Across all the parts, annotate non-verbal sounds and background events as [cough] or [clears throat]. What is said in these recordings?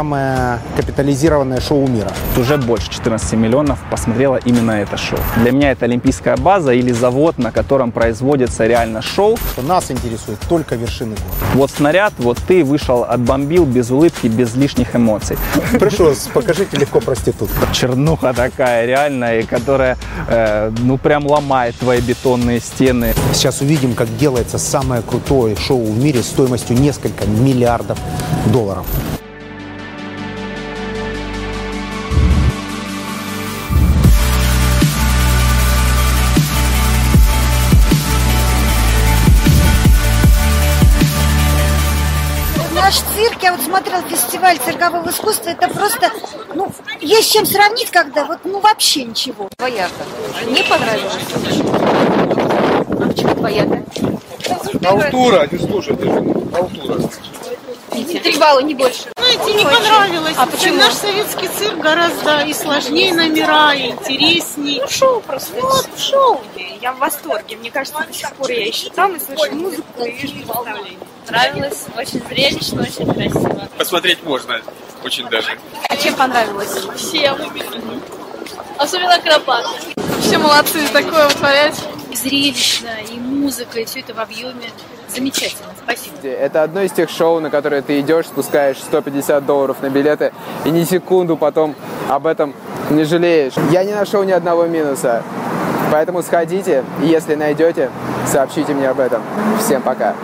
самое капитализированное шоу мира. Уже больше 14 миллионов посмотрело именно это шоу. Для меня это олимпийская база или завод, на котором производится реально шоу. Нас интересует только вершины гор. Вот снаряд, вот ты вышел, отбомбил без улыбки, без лишних эмоций. Пришлось, покажите легко проститутку. Чернуха такая реальная, которая э, ну прям ломает твои бетонные стены. Сейчас увидим, как делается самое крутое шоу в мире стоимостью несколько миллиардов долларов. Смотрел фестиваль циркового искусства, это просто, ну, есть с чем сравнить, когда вот, ну, вообще ничего. Двояко. Мне понравилось. А почему двояко? Алтура, не слушайте, алтура. Три балла, не больше. Знаете, не понравилось. А почему? Наш советский цирк гораздо и сложнее номера, и интересней. Ну, шоу просто. Вот, шоу. Я в восторге. Мне кажется, до сих пор я еще там и слышу музыку и вижу представление. Нравилось, очень зрелищно, очень красиво. Посмотреть можно, очень даже. А чем понравилось? Всем. Особенно акробат. Все молодцы, такое вытворять. И зрелищно, и музыка, и все это в объеме. Замечательно, спасибо. Это одно из тех шоу, на которые ты идешь, спускаешь 150 долларов на билеты и ни секунду потом об этом не жалеешь. Я не нашел ни одного минуса. Поэтому сходите, и если найдете, сообщите мне об этом. Всем пока.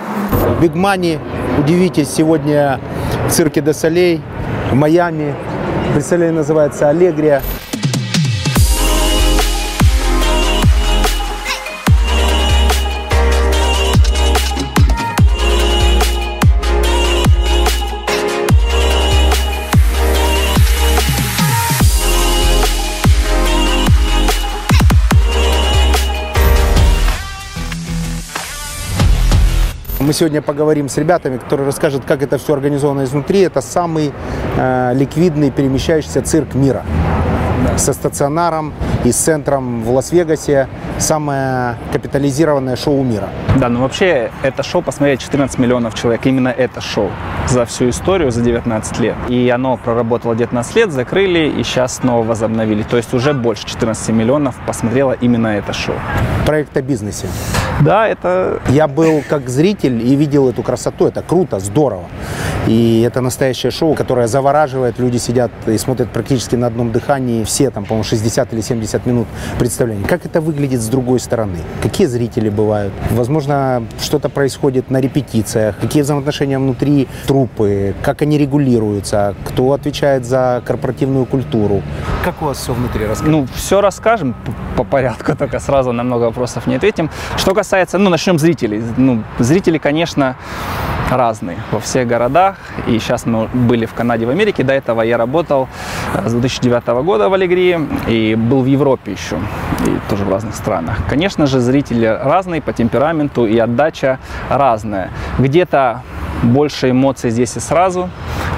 Big Money, удивитесь, сегодня в цирке де Солей в Майами. Представление называется «Аллегрия». Мы сегодня поговорим с ребятами, которые расскажут, как это все организовано изнутри. Это самый э, ликвидный перемещающийся цирк мира. Со стационаром и с центром в Лас-Вегасе. Самое капитализированное шоу мира. Да, ну вообще это шоу посмотрели 14 миллионов человек. Именно это шоу за всю историю, за 19 лет. И оно проработало 19 лет, закрыли и сейчас снова возобновили. То есть уже больше 14 миллионов посмотрело именно это шоу. Проект о бизнесе. Да, это Я был как зритель и видел эту красоту. Это круто, здорово. И это настоящее шоу, которое завораживает. Люди сидят и смотрят практически на одном дыхании. Все там, по-моему, 60 или 70 минут представления. Как это выглядит с другой стороны? Какие зрители бывают? Возможно, что-то происходит на репетициях. Какие взаимоотношения внутри труппы? Как они регулируются? Кто отвечает за корпоративную культуру? Как у вас все внутри? Расскажите. Ну, все расскажем по порядку, [laughs] только сразу на много вопросов не ответим. Что касается, ну, начнем с зрителей. Ну, зрители, конечно, разные во всех городах. И сейчас мы были в Канаде, в Америке. До этого я работал э, с 2009 года в Аллегрии и был в Европе еще, и тоже в разных странах. Конечно же, зрители разные по темпераменту, и отдача разная. Где-то больше эмоций здесь и сразу,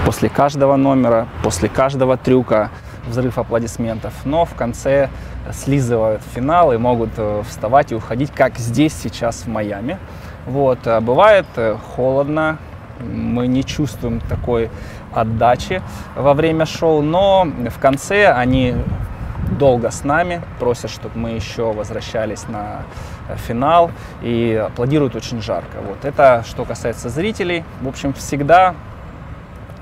после каждого номера, после каждого трюка взрыв аплодисментов, но в конце слизывают финал и могут э, вставать и уходить, как здесь сейчас в Майами. Вот. а Бывает э, холодно, мы не чувствуем такой отдачи во время шоу, но в конце они долго с нами, просят, чтобы мы еще возвращались на э, финал и аплодируют очень жарко. Вот. Это что касается зрителей. В общем, всегда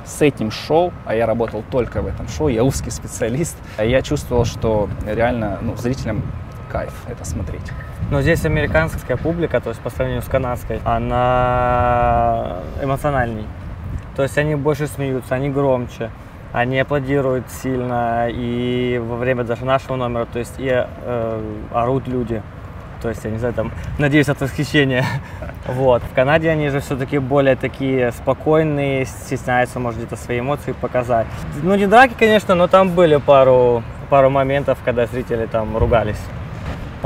с этим шоу, а я работал только в этом шоу, я узкий специалист, я чувствовал, что реально ну, зрителям кайф это смотреть. Но здесь американская публика, то есть по сравнению с канадской, она эмоциональней. То есть они больше смеются, они громче, они аплодируют сильно и во время даже нашего номера, то есть и э, орут люди. То есть, я не знаю, там, надеюсь, от восхищения. [laughs] Вот. В Канаде они же все-таки более такие спокойные, стесняются, может, где-то свои эмоции показать. Ну, не драки, конечно, но там были пару, пару моментов, когда зрители там ругались.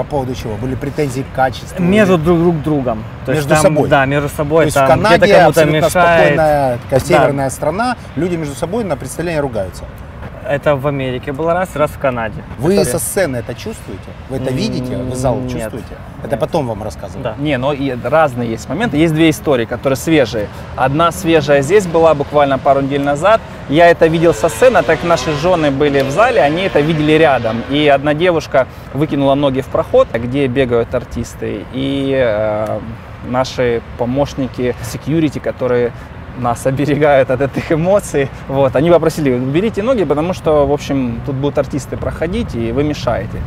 По поводу чего? Были претензии к качеству? Между друг, друг другом. То есть Между там, собой? Да, между собой. То есть там в Канаде абсолютно мешает. спокойная такая Да. северная страна, люди между собой на представление ругаются. Это в Америке был раз, раз в Канаде. Вы История. со сцены это чувствуете? Вы это видите? Вы зал нет. чувствуете? Это Нет. потом вам рассказывают? Да. Не, но и разные есть моменты. Есть две истории, которые свежие. Одна свежая здесь была буквально пару недель назад. Я это видел со сцены, а так как наши жены были в зале, они это видели рядом. И одна девушка выкинула ноги в проход, где бегают артисты. И э, наши помощники security, которые нас оберегают от этих эмоций. Вот, они попросили, уберите ноги, потому что, в общем, тут будут артисты проходить, и вы мешаете.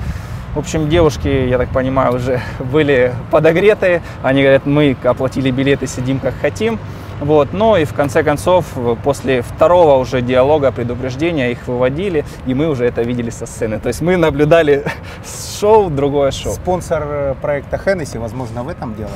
В общем, девушки, я так понимаю, уже [laughs] были подогреты. Они говорят, мы оплатили билеты, сидим как хотим. Вот. Но и в конце концов, после второго уже диалога, предупреждения, их выводили, и мы уже это видели со сцены. То есть мы наблюдали [laughs] шоу, другое шоу. Спонсор э, проекта Хеннесси, возможно, в этом дело,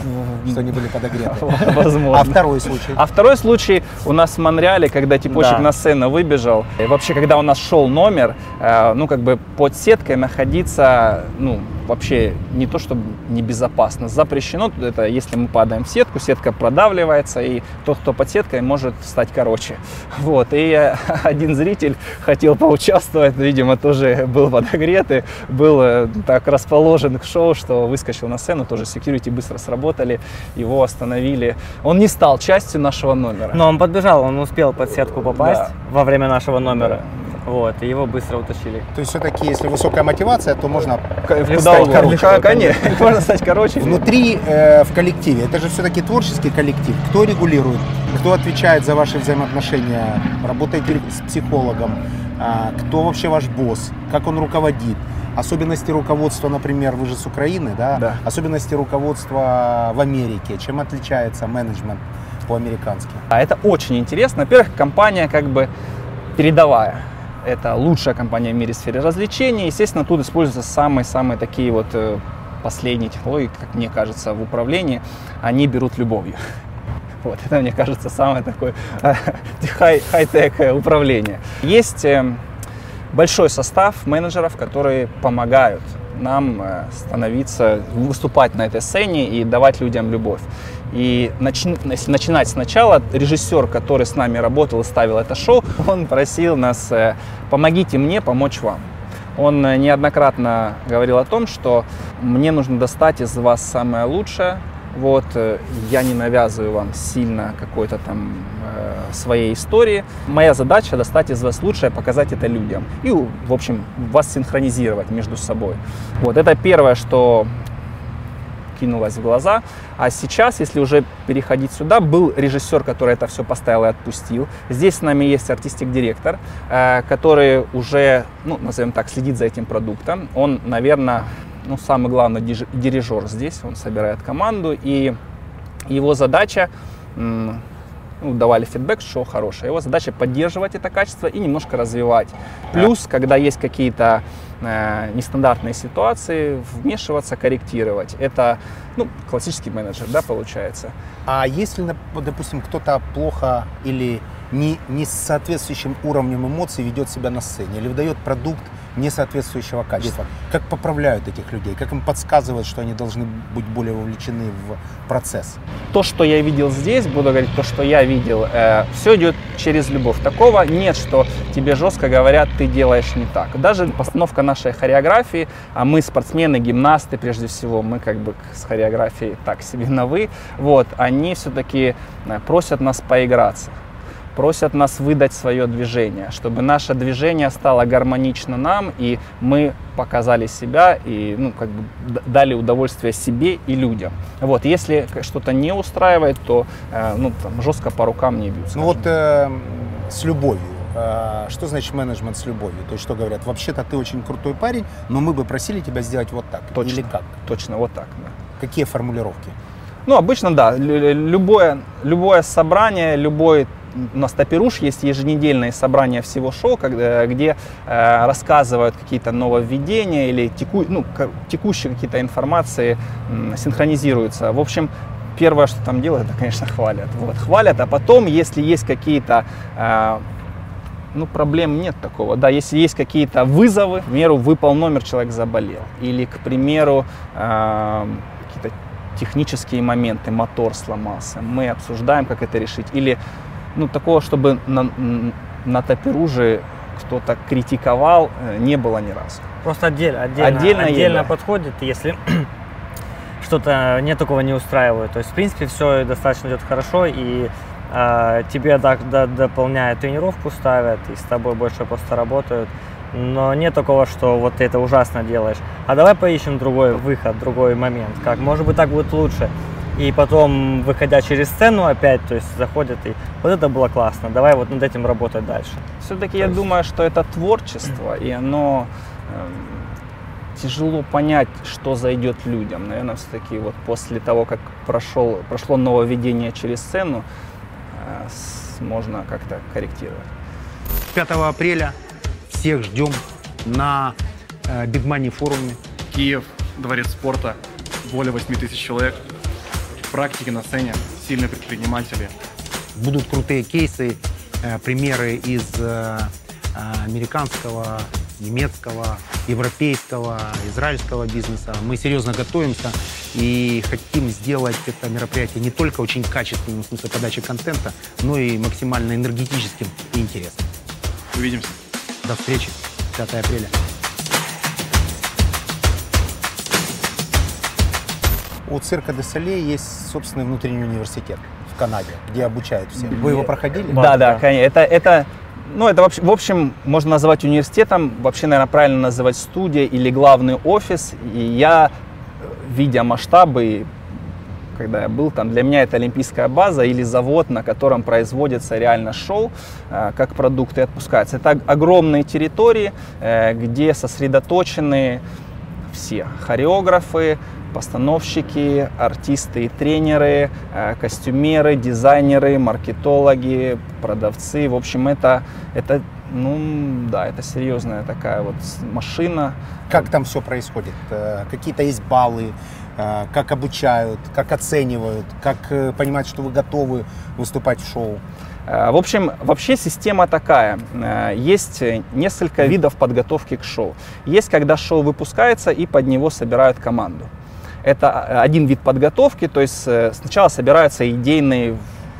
что они были подогреты. [laughs] Возможно. А второй случай? А второй случай у нас в Монреале, когда типочек Да. на сцену выбежал. И вообще, когда у нас шел номер, э, ну, как бы под сеткой находиться, ну, вообще не то, чтобы небезопасно. Запрещено это, если мы падаем в сетку, сетка продавливается, и тот, кто под сеткой, может стать короче. [laughs] Вот. И э, [laughs] один зритель хотел поучаствовать, видимо, тоже был подогрет и был э, так расположен к шоу, что выскочил на сцену, тоже security быстро сработали, его остановили. Он не стал частью нашего номера. Но он подбежал, он успел под сетку попасть Да. во время нашего номера. Вот, и его быстро утащили. То есть все-таки, если высокая мотивация, то можно стать короче. Конечно, [laughs] можно стать короче. внутри э, в коллективе. Это же все-таки творческий коллектив. Кто регулирует? Кто отвечает за ваши взаимоотношения? Работаете ли с психологом? А, кто вообще ваш босс? Как он руководит? Особенности руководства, например, вы же с Украины, да? Да. Особенности руководства в Америке. Чем отличается менеджмент по-американски? А это очень интересно. Во-первых, компания как бы передовая. Это лучшая компания в мире в сфере развлечений. Естественно, тут используются самые-самые такие вот э, последние технологии, как мне кажется, в управлении. Они берут любовью. [laughs] Вот, это, мне кажется, самое такое э, хай- хай-тек э, управление. Есть большой состав менеджеров, которые помогают нам становиться, выступать на этой сцене и давать людям любовь. И начи- начинать сначала, режиссер, который с нами работал и ставил это шоу, [laughs] он просил нас, э, помогите мне помочь вам. Он э, неоднократно говорил о том, что мне нужно достать из вас самое лучшее, вот, э, я не навязываю вам сильно какой-то там э, своей истории. Моя задача достать из вас лучшее, показать это людям. И, в общем, вас синхронизировать между собой. Вот, это первое, что кинулось в глаза. А сейчас, если уже переходить сюда, был режиссер, который это все поставил и отпустил. Здесь с нами есть артистик-директор, э, который уже, ну, назовем так, следит за этим продуктом. Он, наверное, ну, самый главный дирижер здесь, он собирает команду, и его задача, ну, давали фидбэк, что хорошее, его задача поддерживать это качество и немножко развивать. Плюс, когда есть какие-то э, нестандартные ситуации, вмешиваться, корректировать. Это, ну, классический менеджер, да, получается. А если, допустим, кто-то плохо или не, не с соответствующим уровнем эмоций ведет себя на сцене или выдает продукт несоответствующего качества, как поправляют этих людей, как им подсказывают, что они должны быть более вовлечены в процесс? то, что я видел здесь, буду говорить то, что я видел, все идет через любовь. Такого нет, что тебе жестко говорят, ты делаешь не так. Даже постановка нашей хореографии, а мы спортсмены, гимнасты прежде всего, мы как бы с хореографией так себе на вы, вот, они все-таки просят нас поиграться просят нас выдать свое движение, чтобы наше движение стало гармонично нам, и мы показали себя и ну, как бы дали удовольствие себе и людям. Вот, если что-то не устраивает, то э, ну, там, жестко по рукам не бьют. Ну вот э, с любовью. Э, Что значит менеджмент с любовью? То есть что говорят, вообще-то ты очень крутой парень, но мы бы просили тебя сделать вот так. Точно. Или как? Точно, вот так. Да. Какие формулировки? Ну, обычно, да, лю- лю- любое, любое собрание, любой у нас Таперуш есть еженедельное собрание всего шоу, когда, где э, рассказывают какие-то нововведения или теку, ну, текущие какие-то информации м, синхронизируются. В общем, первое, что там делают, это, конечно, хвалят. Вот, хвалят, а потом, если есть какие-то э, ну, проблем нет такого. Да, если есть какие-то вызовы, к примеру, выпал номер, человек заболел. Или, к примеру, э, какие-то технические моменты, мотор сломался. Мы обсуждаем, как это решить. Или, ну, такого, чтобы на, на таперуже кто-то критиковал, э, не было ни разу. Просто отдельно, отдельно, Отдельно отдельно, подходит, если [clears throat] что-то не такого не устраивает. То есть, в принципе, все достаточно идет хорошо, и э, тебе да- да- дополняют тренировку, ставят, и с тобой больше просто работают. Но нет такого, что вот ты это ужасно делаешь. А давай поищем другой выход, другой момент. Как, может быть, так будет лучше. И потом, выходя через сцену опять, то есть заходят и вот это было классно, давай вот над этим работать дальше. Все-таки я думаю, что это творчество, и оно эм, тяжело понять, что зайдет людям. Наверное, все-таки вот после того, как прошел, прошло нововведение через сцену, э, с- можно как-то корректировать. 5 апреля всех ждем на э, Big Money форуме. Киев, дворец спорта, более 8 тысяч человек, практики на сцене, сильные предприниматели. Будут крутые кейсы, э, примеры из э, э, американского, немецкого, европейского, израильского бизнеса. Мы серьезно готовимся и хотим сделать это мероприятие не только очень качественным в смысле подачи контента, но и максимально энергетическим и интересным. Увидимся. До встречи 5 апреля. У цирка де Солей есть собственный внутренний университет в Канаде, где обучают всех. Вы его проходили? Да, да, конечно. Это, это, ну, это вообще, в общем, можно назвать университетом, вообще, наверное, правильно называть студия или главный офис. И я, видя масштабы, когда я был там, для меня это олимпийская база или завод, на котором производится реально шоу, э, как продукты отпускаются. Это огромные территории, э, где сосредоточены все хореографы, постановщики, артисты и тренеры, э, костюмеры, дизайнеры, маркетологи, продавцы. В общем, это, это ну да, это серьезная такая вот машина. Как там все происходит? Э, Какие-то есть баллы, э, как обучают, как оценивают, как понимать, что вы готовы выступать в шоу. В общем, вообще система такая. Есть несколько видов подготовки к шоу. Есть, когда шоу выпускается и под него собирают команду. Это э, один вид подготовки, то есть э, сначала собираются идейные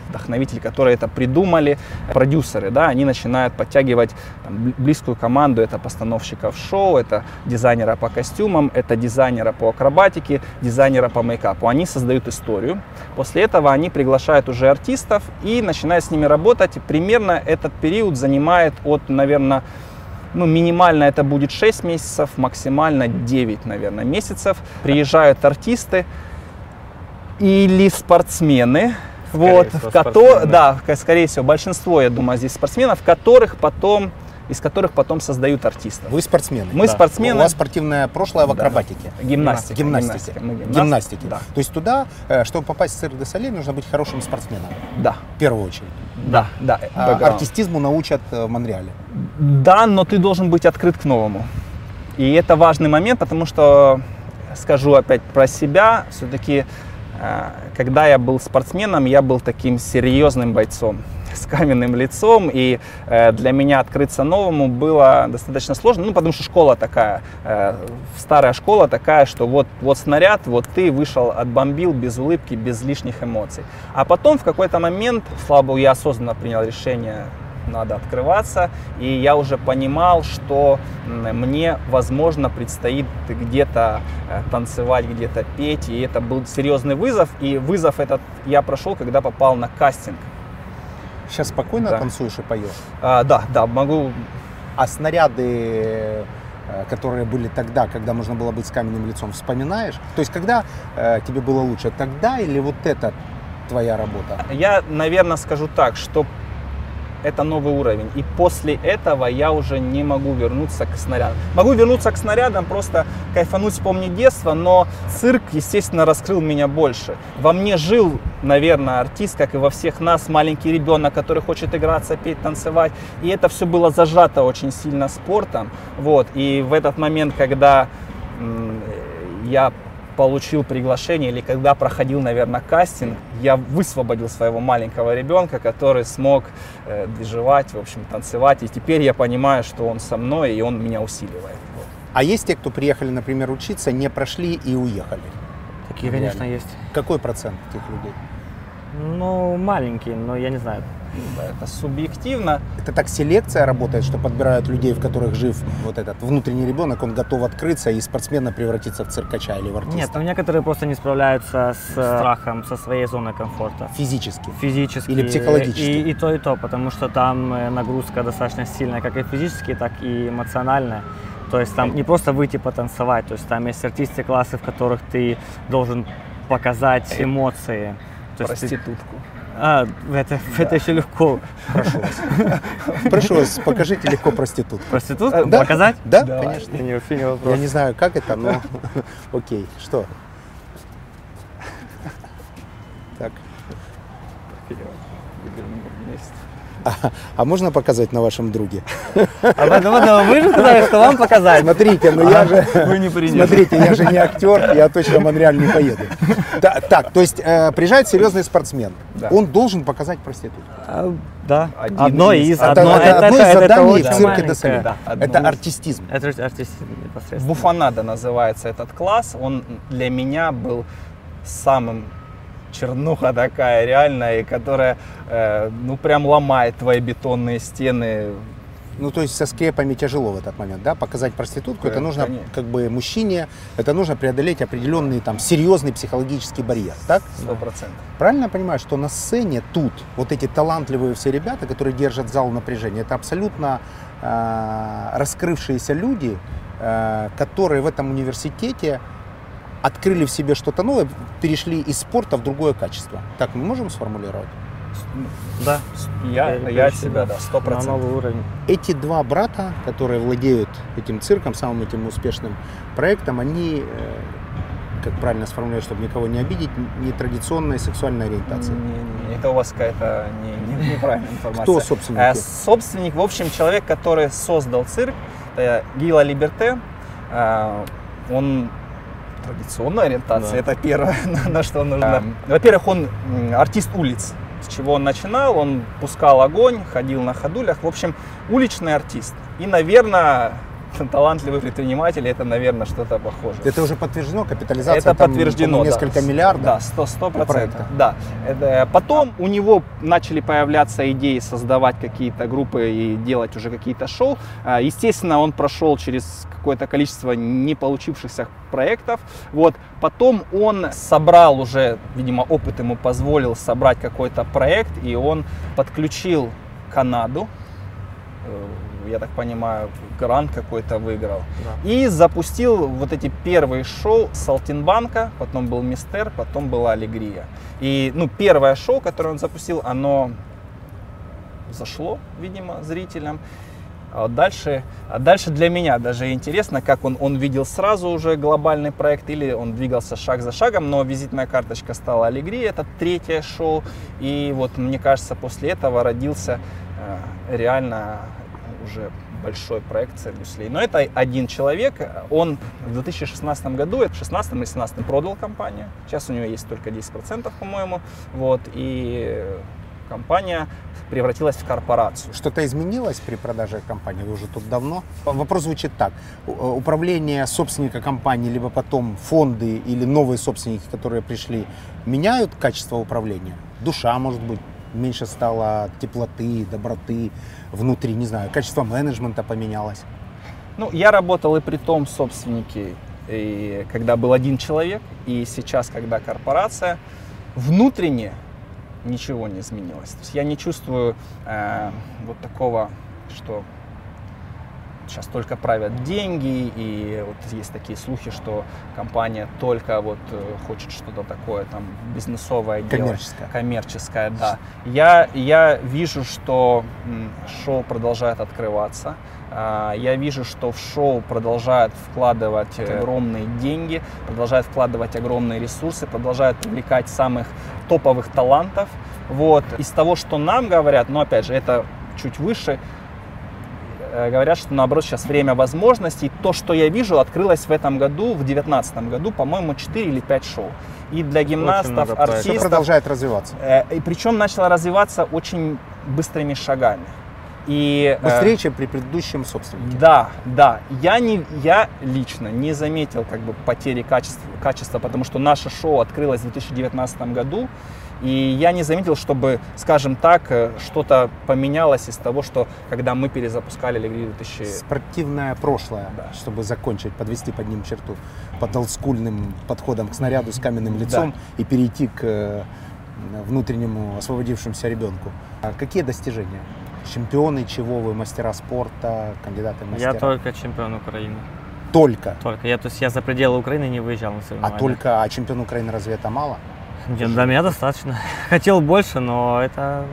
вдохновители, которые это придумали, продюсеры, да, они начинают подтягивать там, бли- близкую команду, это постановщиков шоу, это дизайнера по костюмам, это дизайнера по акробатике, дизайнера по мейкапу. Они создают историю. После этого они приглашают уже артистов и начинают с ними работать. Примерно этот период занимает от, наверное, ну, минимально это будет 6 месяцев, максимально 9, наверное, месяцев. Приезжают артисты или спортсмены, вот, всего, в кото- да, скорее всего, большинство, я думаю, здесь спортсменов, которых потом, из которых потом создают артистов. Вы спортсмены. Мы Да. спортсмены. У вас спортивное прошлое в Да. акробатике. Гимнастика. Гимнастике. Мы гимнасты. Гимнастике. Да. То есть туда, э, чтобы попасть в цирк де Солей, нужно быть хорошим спортсменом. Да, В первую очередь. да, да. А артистизму научат э, в Монреале. Да, но ты должен быть открыт к новому. И это важный момент, потому что, скажу опять про себя, все-таки, когда я был спортсменом, я был таким серьезным бойцом с каменным лицом, и э, для меня открыться новому было достаточно сложно, ну, потому что школа такая, э, старая школа такая, что вот, вот снаряд, вот ты вышел, отбомбил без улыбки, без лишних эмоций. А потом в какой-то момент, слава богу, я осознанно принял решение надо открываться. И я уже понимал, что мне, возможно, предстоит где-то э, танцевать, где-то петь. И это был серьезный вызов. И вызов этот я прошел, когда попал на кастинг. Сейчас спокойно Да. танцуешь и поешь. А, да, да, могу. А снаряды, э, которые были тогда, когда можно было быть с каменным лицом, вспоминаешь? То есть когда э, тебе было лучше, тогда или вот это твоя работа? Я, наверное, скажу так, что это новый уровень. И после этого я уже не могу вернуться к снарядам. Могу вернуться к снарядам, просто кайфануть, вспомнить детство, но цирк, естественно, раскрыл меня больше. Во мне жил, наверное, артист, как и во всех нас, маленький ребенок, который хочет играться, петь, танцевать. И это все было зажато очень сильно спортом. Вот. И в этот момент, когда я получил приглашение или когда проходил, наверное, кастинг, я высвободил своего маленького ребенка, который смог э, движевать, в общем, танцевать. И теперь я понимаю, что он со мной, и он меня усиливает. Вот. А есть те, кто приехали, например, учиться, не прошли и уехали? Такие, конечно, есть. Какой процент этих людей? Ну, маленький, но я не знаю. Это субъективно. Это так селекция работает, что подбирают людей, в которых жив вот этот внутренний ребенок, он готов открыться и спортсмена превратиться в циркача или в артиста. Нет, там некоторые просто не справляются с страхом, со своей зоной комфорта. Физически. Физически. Или психологически. И, и то, и то, потому что там э, нагрузка достаточно сильная, как и физически, так и эмоциональная. То есть там не просто выйти потанцевать, то есть там есть артисты классы, в которых ты должен показать эмоции. То есть Проститутку. А, это, [laughs] это еще легко. Прошу вас. Прошу вас, покажите легко проститутку. Проститутку Да? показать? Да, Давай. конечно. Не, не вопрос. Я не знаю, как это, но [laughs] окей. Что? Так. А, а можно показать на вашем друге? А потом вы же сказали, что вам показать. Смотрите, ну я же... Вы не приняли. Смотрите, я же не актер, я точно в Монреаль не поеду. Да, так, то есть э, приезжает серьезный спортсмен. Да. Он должен показать проститутку. А, Да, Один одно из- из, Это, одно, это одно из это заданий в цирке Соли. Да, Это из- артистизм. Это артист непосредственно. Буфанада называется этот класс. Он для меня был самым чернуха такая реальная, и которая э, ну прям ломает твои бетонные стены. Ну, то есть со скрепами тяжело в этот момент, да? Показать проститутку, это Конечно. нужно, как бы, мужчине, это нужно преодолеть определенный, там, серьезный психологический барьер, так? Сто процентов. Правильно я понимаю, что на сцене тут вот эти талантливые все ребята, которые держат зал напряжения, это абсолютно э, раскрывшиеся люди, э, которые в этом университете открыли в себе что-то новое, перешли из спорта в другое качество. Так мы можем сформулировать? Да. Я, Я я себя, да, сто На процентов. новый уровень. Эти два брата, которые владеют этим цирком, самым этим успешным проектом, они, э, как правильно сформулировать, чтобы никого не обидеть, нетрадиционной сексуальной ориентации. Не, не, это у вас какая-то не- не- неправильная информация. Кто собственники? Э, собственник, в общем, человек, который создал цирк, это Гила Либерте. Э, Он традиционная ориентация, Да. это первое, [laughs] на, на что нужно. Во-первых, он артист улиц. С чего он начинал? Он пускал огонь, ходил на ходулях. В общем, уличный артист. И, наверное, [laughs] талантливый предприниматель, это, наверное, что-то похожее. Это уже подтверждено, капитализация Это там, подтверждено, по-моему, да. несколько миллиардов. Да, сто сто проекта. процентов. Да. Это, потом у него начали появляться идеи создавать какие-то группы и делать уже какие-то шоу. А, Естественно, он прошел через какое-то количество не получившихся проектов. Вот. Потом он собрал уже, видимо, опыт ему позволил собрать какой-то проект, и он подключил Канаду. Э, Я так понимаю, грант какой-то выиграл. И запустил вот эти первые шоу Салтинбанка, потом был Мистер, потом была Аллегрия. И ну, первое шоу, которое он запустил, оно зашло, видимо, зрителям. А вот дальше, а дальше для меня даже интересно, как он, он видел сразу уже глобальный проект или он двигался шаг за шагом, но визитная карточка стала Аллегрия, это третье шоу. И вот мне кажется, после этого родился э, реально уже большой проект Циргуслей. Но это один человек, он в 2016 году, в 16 или 17 продал компанию, сейчас у него есть только 10%, по-моему, вот, и компания превратилась в корпорацию. Что-то изменилось при продаже компании? Вы уже тут давно. Вопрос звучит так. Э, Управление собственника компании, либо потом фонды или новые собственники, которые пришли, меняют качество управления? Душа, может быть, меньше стало теплоты, доброты внутри, не знаю, качество менеджмента поменялось. Ну, я работал и при том собственнике, и когда был один человек, и сейчас, когда корпорация, внутренне ничего не изменилось. То есть я не чувствую э, вот такого, что сейчас только правят деньги, и вот есть такие слухи, что компания только вот э, хочет что-то такое там бизнесовое делать. Коммерческое. Коммерческое, да. Я, я вижу, что шоу продолжает открываться. А, Я вижу, что в шоу продолжают вкладывать огромные деньги, продолжают вкладывать огромные ресурсы, продолжают привлекать самых топовых талантов. Вот. Из того, что нам говорят, но опять же, это чуть выше, э, говорят, что наоборот сейчас время возможностей. То, что я вижу, открылось в этом году, в 2019 году, по-моему, 4 или 5 шоу. И для гимнастов, артистов, продолжает развиваться. Э, И причем начало развиваться очень быстрыми шагами. И, э, Быстрее, чем при предыдущем собственнике. да, да. Я, не, я лично не заметил как бы, потери качества, качества, потому что наше шоу открылось в 2019 году. И я не заметил, чтобы, скажем так, э, что-то поменялось из того, что когда мы перезапускали Лигри 2000. Спортивное прошлое, чтобы закончить, подвести под ним черту, под олдскульным подходом к снаряду с каменным лицом и перейти к э, внутреннему освободившемуся ребенку. А какие достижения? Чемпионы чего вы, мастера спорта, кандидаты в мастера? Я только чемпион Украины. Только? Только. Я, то есть я за пределы Украины не выезжал на А соревнования. только, а чемпион Украины разве это мало? Нет, для меня достаточно. [laughs] Хотел больше, но это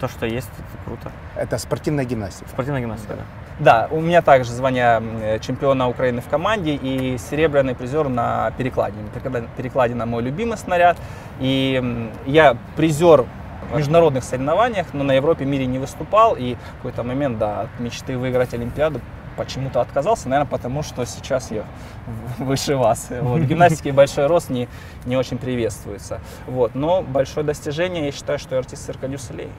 то, что есть, это круто. Это спортивная гимнастика. Спортивная гимнастика, да. Да, у меня также звание чемпиона Украины в команде и серебряный призер на перекладине. Перекладина- мой любимый снаряд. И я призер международных соревнованиях, но на Европе, мире не выступал. И в какой-то момент, да, от мечты выиграть Олимпиаду почему-то отказался, наверное, потому что сейчас я выше вас. Вот, в [laughs] гимнастике большой рост не, не очень приветствуется. Вот, но большое достижение, я считаю, что я артист цирка Дю Солей.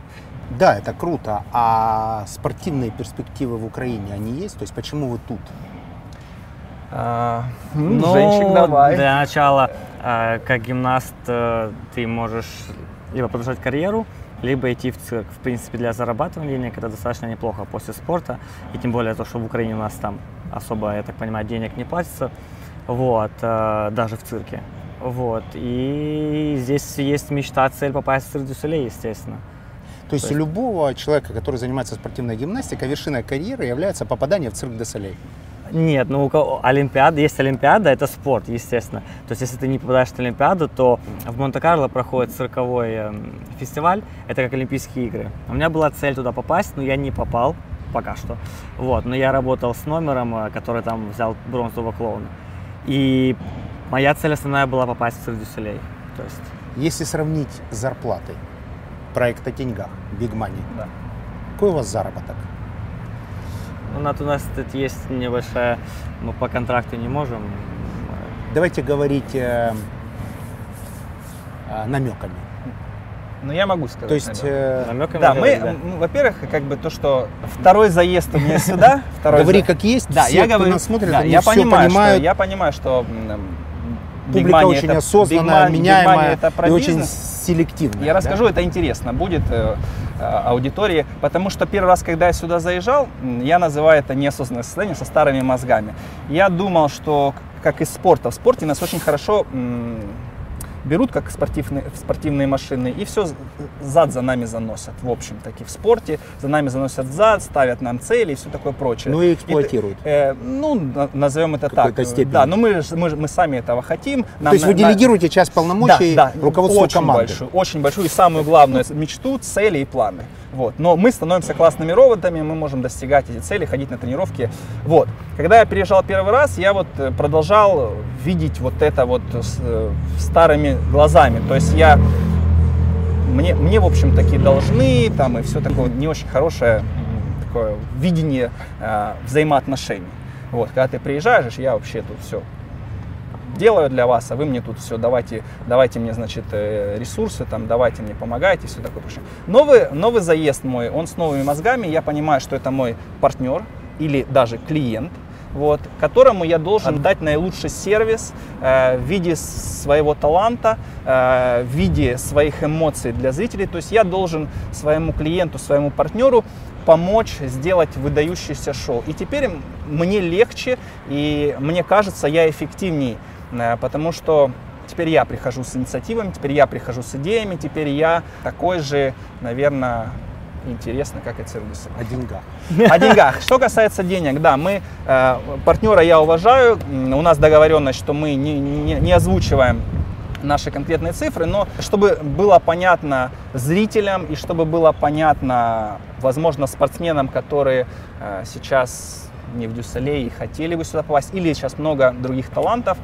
Да, это круто. А спортивные перспективы в Украине, они есть? То есть почему вы тут? А, Ну, Женщик, давай. Для начала, э, как гимнаст, э, ты можешь либо продолжать карьеру, либо идти в цирк. В принципе, для зарабатывания денег это достаточно неплохо после спорта. И тем более то, что в Украине у нас там особо, я так понимаю, денег не платится. Вот, э, даже в цирке. Вот. И здесь есть мечта, цель попасть в цирк Дюсселей, естественно. То есть у любого человека, который занимается спортивной гимнастикой, вершиной карьеры является попадание в цирк де Солей. Нет, ну у кого- Олимпиада, есть Олимпиада, это спорт, естественно. То есть если ты не попадаешь в Олимпиаду, то в Монте-Карло проходит цирковой эм, фестиваль, это как Олимпийские игры. У меня была цель туда попасть, но я не попал пока что. Вот, но я работал с номером, э, который там взял бронзового клоуна. И моя цель основная была попасть в цирк дю Солей. То есть Если сравнить с зарплатой, проект о деньгах, Big Money, Да. какой у вас заработок? Ну, над- у нас тут есть небольшая, мы по контракту не можем. Давайте говорить э, э, намеками. Ну, я могу сказать. То есть, э, Намеками Да, мы, да. во-первых, как бы то, что второй заезд у меня сюда, [laughs] второй говори за- как есть, Да, все, я кто говорю, нас смотрит, да, они я все понимаю, понимают. что, я понимаю, что Публика очень это- осознанная, Big Money- Big Money меняемая это про и очень бизнес. селективная. Я да? расскажу, это интересно будет э, э, аудитории, потому что первый раз, когда я сюда заезжал, я называю это неосознанное состояние со старыми мозгами. Я думал, что как из спорта, в спорте нас очень хорошо берут как спортивные, спортивные машины и все зад за нами заносят. В общем таки в спорте за нами заносят зад, ставят нам цели и все такое прочее. Ну и эксплуатируют. Э, ну, на- назовем это так. степени. Да, но мы, ж- мы, ж- мы сами этого хотим. То есть вы делегируете часть полномочий да, да, руководству очень команды. Большую, очень большую и самую главную мечту, цели и планы. Вот. Но мы становимся классными роботами, мы можем достигать эти цели, ходить на тренировки. Вот. Когда я приезжал первый раз, я вот э, продолжал видеть вот это вот с, э, старыми глазами. То есть я мне, мне, в общем, таки должны, там, и все такое не очень хорошее такое видение э, взаимоотношений. Вот, когда ты приезжаешь, я вообще тут все делаю для вас, а вы мне тут все, давайте, давайте мне, значит, э, ресурсы, там, давайте мне помогайте, все такое прочее. Новый, новый заезд мой, он с новыми мозгами, я понимаю, что это мой партнер или даже клиент, вот, которому я должен дать наилучший сервис э, в виде своего таланта, э, в виде своих эмоций для зрителей. То есть я должен своему клиенту, своему партнеру помочь сделать выдающееся шоу. И теперь мне легче, и мне кажется, я эффективней, э, потому что теперь я прихожу с инициативами, теперь я прихожу с идеями, теперь я такой же, наверное, интересный, как и Солей. О деньгах. [laughs] О деньгах. Что касается денег, да, мы э, партнера я уважаю. У нас договоренность, что мы не, не- не озвучиваем наши конкретные цифры, но чтобы было понятно зрителям и чтобы было понятно, возможно, спортсменам, которые э, сейчас не в Дюсселе и хотели бы сюда попасть, или сейчас много других талантов,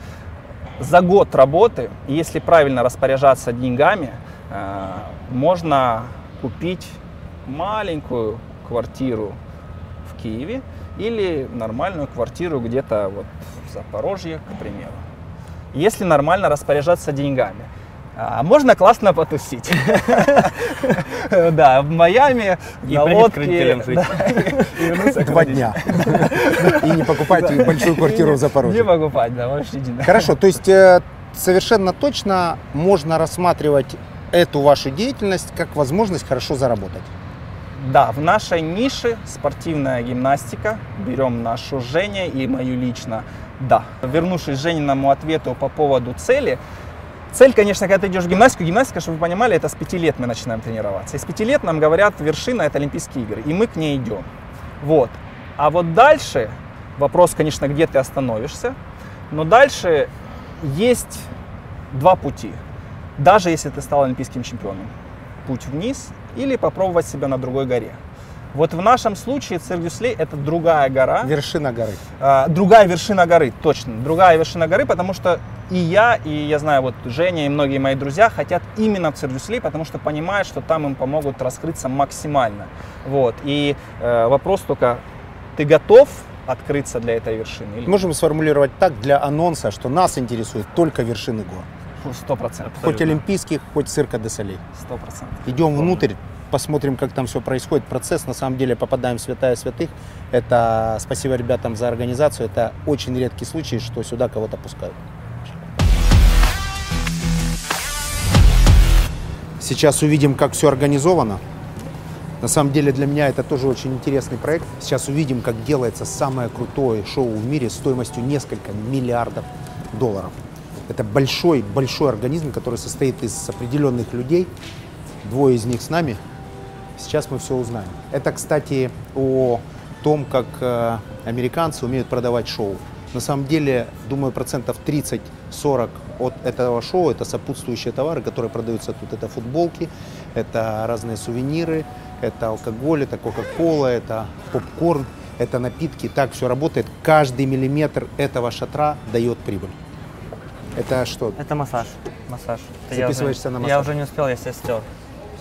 за год работы, если правильно распоряжаться деньгами, э, можно купить маленькую квартиру в Киеве или нормальную квартиру где-то вот в Запорожье, к примеру. Если нормально распоряжаться деньгами. А можно классно потусить. [laughs] Да, в Майами, И на лодке. [laughs] Два дня. И не покупать большую квартиру в Не Запорожье. покупать, да, вообще не. Хорошо, то есть э, совершенно точно можно рассматривать эту вашу деятельность как возможность хорошо заработать. Да, в нашей нише спортивная гимнастика. Берем нашу Женя и мою лично. Да. Вернувшись к Жениному ответу по поводу цели, Цель, конечно, когда ты идешь в гимнастику, гимнастика, чтобы вы понимали, это с пяти лет мы начинаем тренироваться. И с пяти лет нам говорят, вершина это Олимпийские игры, и мы к ней идем. Вот. А вот дальше, вопрос, конечно, где ты остановишься, но дальше есть два пути. Даже если ты стал олимпийским чемпионом. Путь вниз или попробовать себя на другой горе. Вот в нашем случае Циргюслей это другая гора. Вершина горы. А, другая вершина горы, точно. Другая вершина горы, потому что и я, и я знаю, вот Женя и многие мои друзья хотят именно в Циргюслей, потому что понимают, что там им помогут раскрыться максимально. Вот. И э, вопрос только, ты готов открыться для этой вершины? Или... Можем сформулировать так для анонса, что нас интересует только вершины гор. Сто процентов. Хоть олимпийских, хоть цирка де Солей. Сто процентов. Идем внутрь, посмотрим, как там все происходит. Процесс, на самом деле, попадаем в святая святых. Это спасибо ребятам за организацию. Это очень редкий случай, что сюда кого-то пускают. Сейчас увидим, как все организовано. На самом деле для меня это тоже очень интересный проект. Сейчас увидим, как делается самое крутое шоу в мире стоимостью несколько миллиардов долларов. Это большой, большой организм, который состоит из определенных людей. Двое из них с нами. Сейчас мы все узнаем. Это, кстати, о том, как э, американцы умеют продавать шоу. На самом деле, думаю, процентов 30-40 от этого шоу это сопутствующие товары, которые продаются тут. Это футболки, это разные сувениры, это алкоголь, это кока-кола, это попкорн, это напитки. Так все работает. Каждый миллиметр этого шатра дает прибыль. Это что? Это массаж. Массаж. Записываешься я уже, на массаж? Я уже не успел, я себя стер.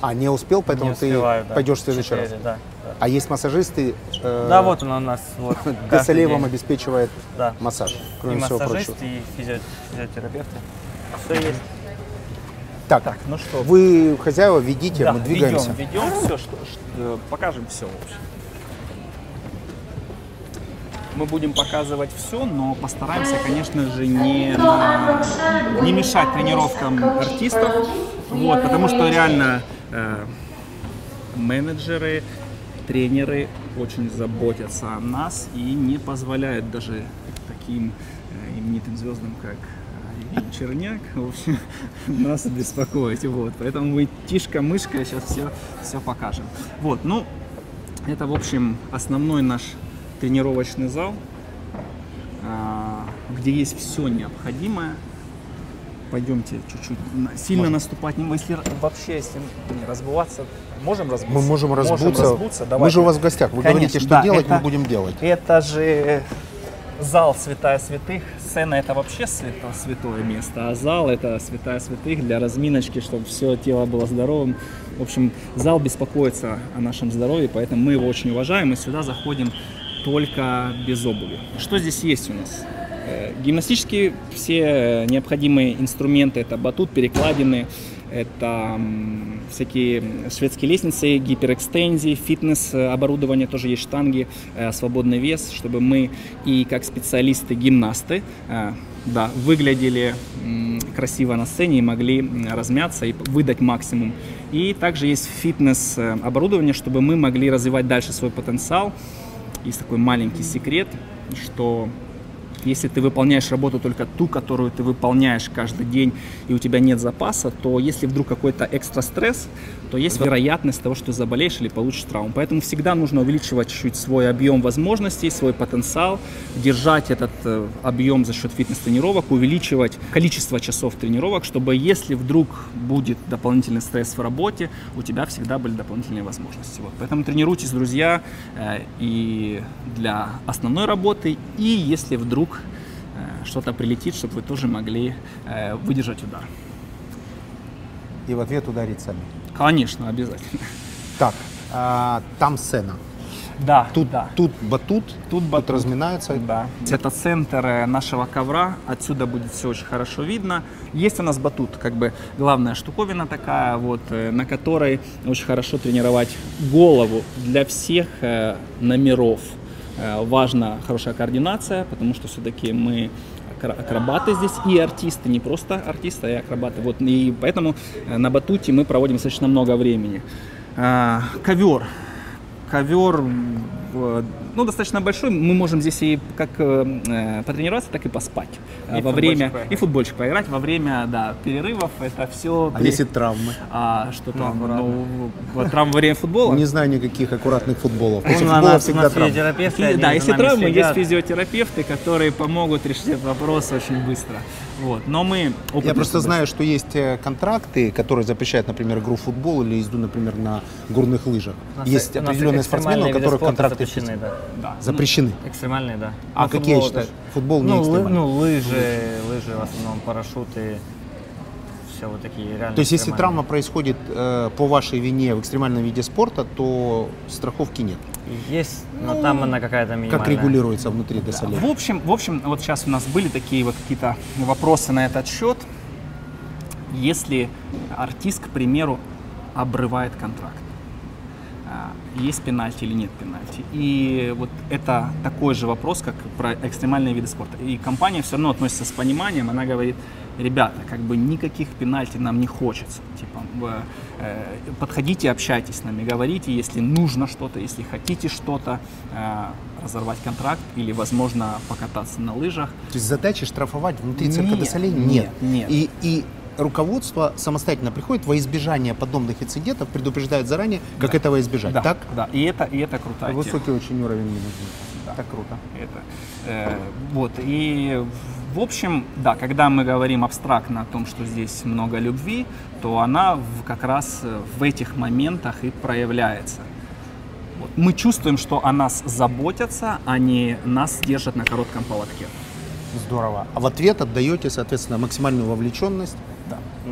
А, не успел, поэтому Не ты успеваю, да. пойдешь в следующий раз. Четыре, Да, да. А есть массажисты? э, Да, вот он у нас. Вот, [laughs] Десалей вам обеспечивает Да. массаж, И кроме всего массажист, прочего. и физио- физиотерапевты. Все есть. Так, Так, ну что, вы хозяева ведите, да, мы двигаемся. ведем, ведем все, что, что- покажем все, в общем. Мы будем показывать все, но постараемся, конечно же, не, не мешать тренировкам артистов, вот, потому что реально э, менеджеры, тренеры очень заботятся о нас и не позволяют даже таким э, именитым звездам, как э, Евгений Черняк, в общем, [laughs] нас беспокоить. Вот. Поэтому мы тишка-мышка сейчас все, все покажем. Вот, ну, это, в общем, основной наш тренировочный зал, где есть все необходимое. Пойдемте чуть-чуть. Сильно наступать не если вообще, если не разбываться, можем разбуться? Мы можем разбуться. разбуться, мы давайте. же у вас в гостях. Вы Конечно, говорите, что да, делать, это- мы будем делать. Это же зал святая святых. Сцена это вообще свято, святое место, а зал это святая святых для разминочки, чтобы все тело было здоровым. В общем, зал беспокоится о нашем здоровье, поэтому мы его очень уважаем и сюда заходим только без обуви. Что здесь есть у нас? Э, Гимнастические все необходимые инструменты, это батут, перекладины, это всякие шведские лестницы, гиперэкстензии, фитнес э, тоже есть штанги, э, свободный вес, чтобы мы и как специалисты-гимнасты э, да, выглядели красиво на сцене и могли размяться и выдать максимум. И также есть фитнес э, оборудование, чтобы мы могли развивать дальше свой потенциал. Есть такой маленький секрет, что если ты выполняешь работу только ту, которую ты выполняешь каждый день, и у тебя нет запаса, то если вдруг какой-то экстра стресс, то есть вероятность того, что заболеешь или получишь травму. Поэтому всегда нужно увеличивать чуть-чуть свой объем возможностей, свой потенциал, держать этот э, объем за счет фитнес-тренировок, увеличивать количество часов тренировок, чтобы если вдруг будет дополнительный стресс в работе, у тебя всегда были дополнительные возможности. Вот. Поэтому тренируйтесь, друзья, э, и для основной работы, и если вдруг э, что-то прилетит, чтобы вы тоже могли выдержать удар. И в ответ ударить сами. Конечно, обязательно. Так, а, там сцена. Да, Тут, да. тут батут, Тут, тут батут. разминаются. Да. Это центр э, нашего ковра. Отсюда будет все очень хорошо видно. Есть у нас батут, как бы главная штуковина такая, вот, э, на которой очень хорошо тренировать голову для всех э, номеров. Важна хорошая координация, потому что все-таки мы акробаты здесь и артисты, не просто артисты, а и акробаты. Вот, и поэтому э, на батуте мы проводим достаточно много времени. А, ковер. Ковер ну, достаточно большой. Мы можем здесь и как э, э, потренироваться, так и поспать. И А, во футбольчик время поиграть. и футбольчик поиграть во время да, перерывов. Это все. А если травмы? А что там? Ну, вот травмы во время футбола. Не знаю никаких аккуратных футболов. После Ну, у футбола всегда физиотерапевты, И- да, если травмы, есть физиотерапевты, которые помогут решить этот вопрос очень быстро. Вот. Но мы Я просто знаю, что есть э, контракты, которые запрещают, например, игру в футбол или езду, например, на горных лыжах. Есть определенные спортсмены, у которых контракты запрещены, да. Да. запрещены. Экстремальные, да. А Ну, какие футбол тоже. Футбол не ну, лы- экстремальный. ну, лыжи, лыжи в основном, парашюты, все вот такие реально То есть, если травма происходит э, по вашей вине в экстремальном виде спорта, то страховки нет. Есть, но там она какая-то минимальная. Как регулируется внутри досолей? В общем, в общем, вот сейчас у нас были такие вот какие-то вопросы на этот счет. Если артист, к примеру, обрывает контракт, есть пенальти или нет пенальти. И вот это такой же вопрос, как про экстремальные виды спорта. И компания все равно относится с пониманием, она говорит, ребята, как бы никаких пенальти нам не хочется. Типа, э, подходите, общайтесь с нами, говорите, если нужно что-то, если хотите что-то, э, разорвать контракт или, возможно, покататься на лыжах. То есть задачи штрафовать внутри цирка Нет, нет, нет. нет. И, и руководство самостоятельно приходит во избежание подобных инцидентов, предупреждает заранее, как этого избежать. Да, Так? да, и это, и это тема. Высокий очень уровень менеджмента. Да. Это круто. Это, э, вот, и в общем, да, когда мы говорим абстрактно о том, что здесь много любви, то она в- как раз э, в этих моментах и проявляется. Вот. Мы чувствуем, что о нас заботятся, а не нас держат на коротком поводке. Здорово. А в ответ отдаете, соответственно, максимальную вовлеченность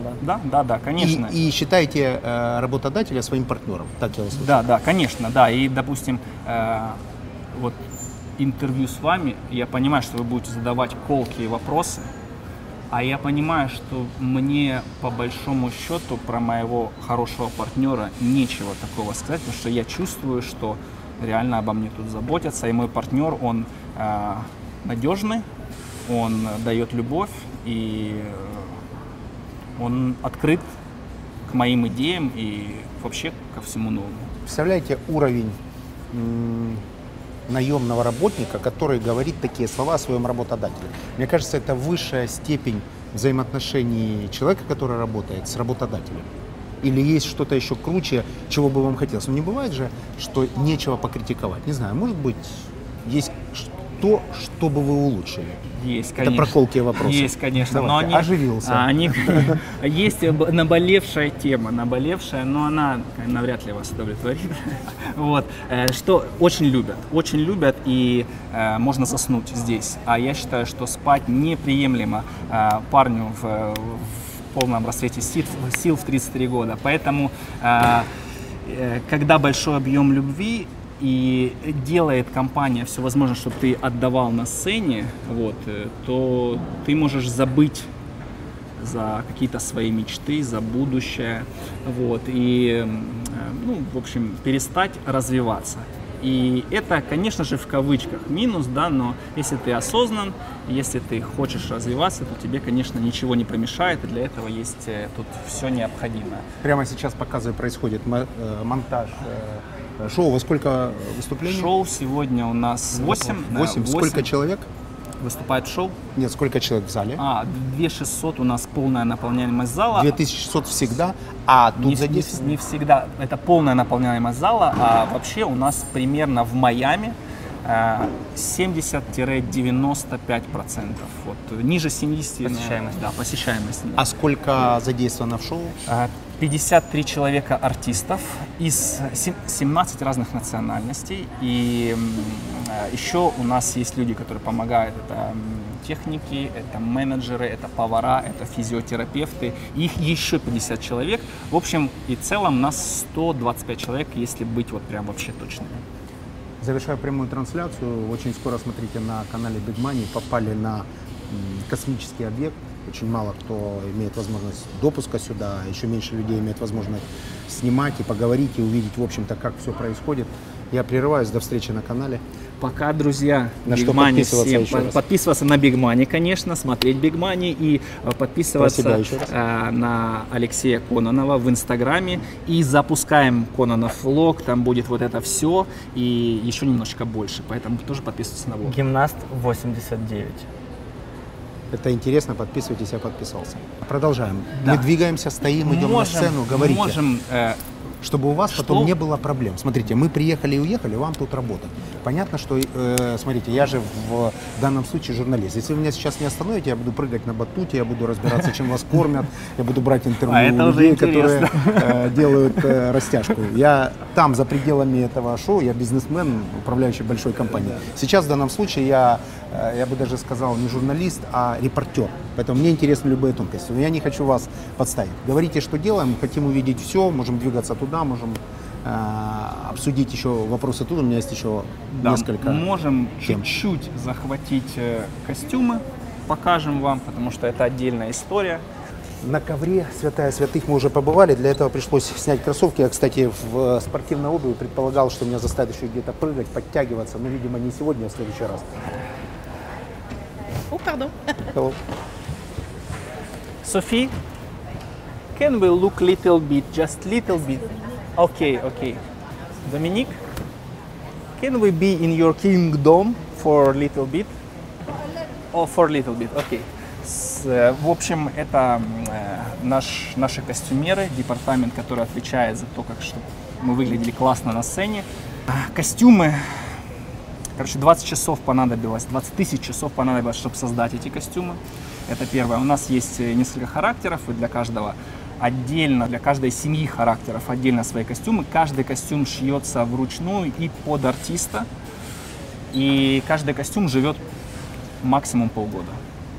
Да, да, да, да, конечно. и, и считаете э, работодателя своим партнером. Так я услышал. Да, да, конечно, да. И, допустим, э, вот интервью с вами, я понимаю, что вы будете задавать колкие вопросы, а я понимаю, что мне по большому счету про моего хорошего партнера нечего такого сказать, потому что я чувствую, что реально обо мне тут заботятся, и мой партнер, он э, надежный, он дает любовь, и э, он открыт к моим идеям и вообще ко всему новому. Представляете уровень наемного работника, который говорит такие слова о своем работодателе. Мне кажется, это высшая степень взаимоотношений человека, который работает с работодателем. Или есть что-то еще круче, чего бы вам хотелось. Но не бывает же, что нечего покритиковать. Не знаю, может быть, есть то, что бы вы улучшили. Есть, Это конечно. про колкие вопросы. Есть, конечно. Давайте, но они, оживился. а, они, [laughs] есть наболевшая тема, наболевшая, но она навряд ли вас удовлетворит. [laughs] Вот. Э, Что очень любят, очень любят, и э, можно заснуть здесь. А я считаю, что спать неприемлемо э, парню в, в полном расцвете сил, сил в 33 года. Поэтому, э, э, когда большой объем любви, и делает компания все возможное, чтобы ты отдавал на сцене, вот, э, то ты можешь забыть за какие-то свои мечты, за будущее, вот, и, э, ну, в общем, перестать развиваться. И это, конечно же, в кавычках минус, да, но если ты осознан, если ты хочешь развиваться, то тебе, конечно, ничего не помешает, и для этого есть э, тут все необходимое. Прямо сейчас показываю, происходит мо- монтаж шоу. Во сколько выступлений? Шоу сегодня у нас 8. Восемь. Сколько человек? выступает шоу? Нет, сколько человек в зале? А, 2600 у нас полная наполняемость зала. 2600 всегда, а тут не, не- задействовано? не всегда это полная наполняемость зала, а вообще у нас примерно в Майами э, 70-95%. Вот, ниже 70 на- Посещаемость. Да, посещаемость. А сколько задействовано в шоу? А, 53 человека артистов из сем- 17 разных национальностей. И а, еще у нас есть люди, которые помогают. Это техники, это менеджеры, это повара, это физиотерапевты. Их еще 50 человек. В общем и целом нас 125 человек, если быть вот прям вообще точными. Завершаю прямую трансляцию. Очень скоро смотрите на канале Big Money. Попали на космический объект. Очень мало кто имеет возможность допуска сюда. Еще меньше людей имеет возможность снимать и поговорить, и увидеть, в общем-то, как все происходит. Я прерываюсь. До встречи на канале. Пока, друзья, На что Big Money подписываться всем. еще раз? Подписываться на Big Money, конечно, смотреть Big Money и э, подписываться э, на Алексея Кононова в Инстаграме. И запускаем Кононов влог, там будет вот это все и еще немножечко больше. Поэтому тоже подписывайтесь на влог. Гимнаст 89. Это интересно, подписывайтесь, я подписался. Продолжаем. Да. Мы двигаемся, стоим, идем Можем- на сцену, говорите. Можем э, чтобы у вас Что? потом не было проблем. Смотрите, мы приехали и уехали, вам тут работать. Понятно, что, э, смотрите, я же в данном случае журналист. Если вы меня сейчас не остановите, я буду прыгать на батуте, я буду разбираться, чем вас кормят, я буду брать интервью А у людей, которые э, делают э, растяжку. Я там, за пределами этого шоу, я бизнесмен, управляющий большой компанией. Сейчас в данном случае я, я бы даже сказал, не журналист, а репортер. Поэтому мне интересны любые тонкости. Но я не хочу вас подставить. Говорите, что делаем, хотим увидеть все, можем двигаться туда, можем э, обсудить еще вопросы тут. У меня есть еще Да, несколько. можем тем. чуть-чуть захватить э, костюмы, покажем вам, потому что это отдельная история. На ковре святая святых мы уже побывали. Для этого пришлось снять кроссовки. Я, кстати, в спортивной обуви предполагал, что меня заставят еще где-то прыгать, подтягиваться. Но, видимо, не сегодня, а в следующий раз. О, пардон. Hello. Sophie, can we look little bit, just little bit? Okay, okay. Dominique, can we be in your kingdom for little bit? Oh, for little bit. С, э, В общем, это э, наш, наши костюмеры, департамент, который отвечает за то, как чтобы мы выглядели классно на сцене. А, Костюмы, короче, 20 часов понадобилось, 20 тысяч часов понадобилось, чтобы создать эти костюмы. Это первое. У нас есть э, несколько характеров, и для каждого отдельно, для каждой семьи характеров отдельно свои костюмы. Каждый костюм шьется вручную и под артиста. И каждый костюм живет максимум полгода.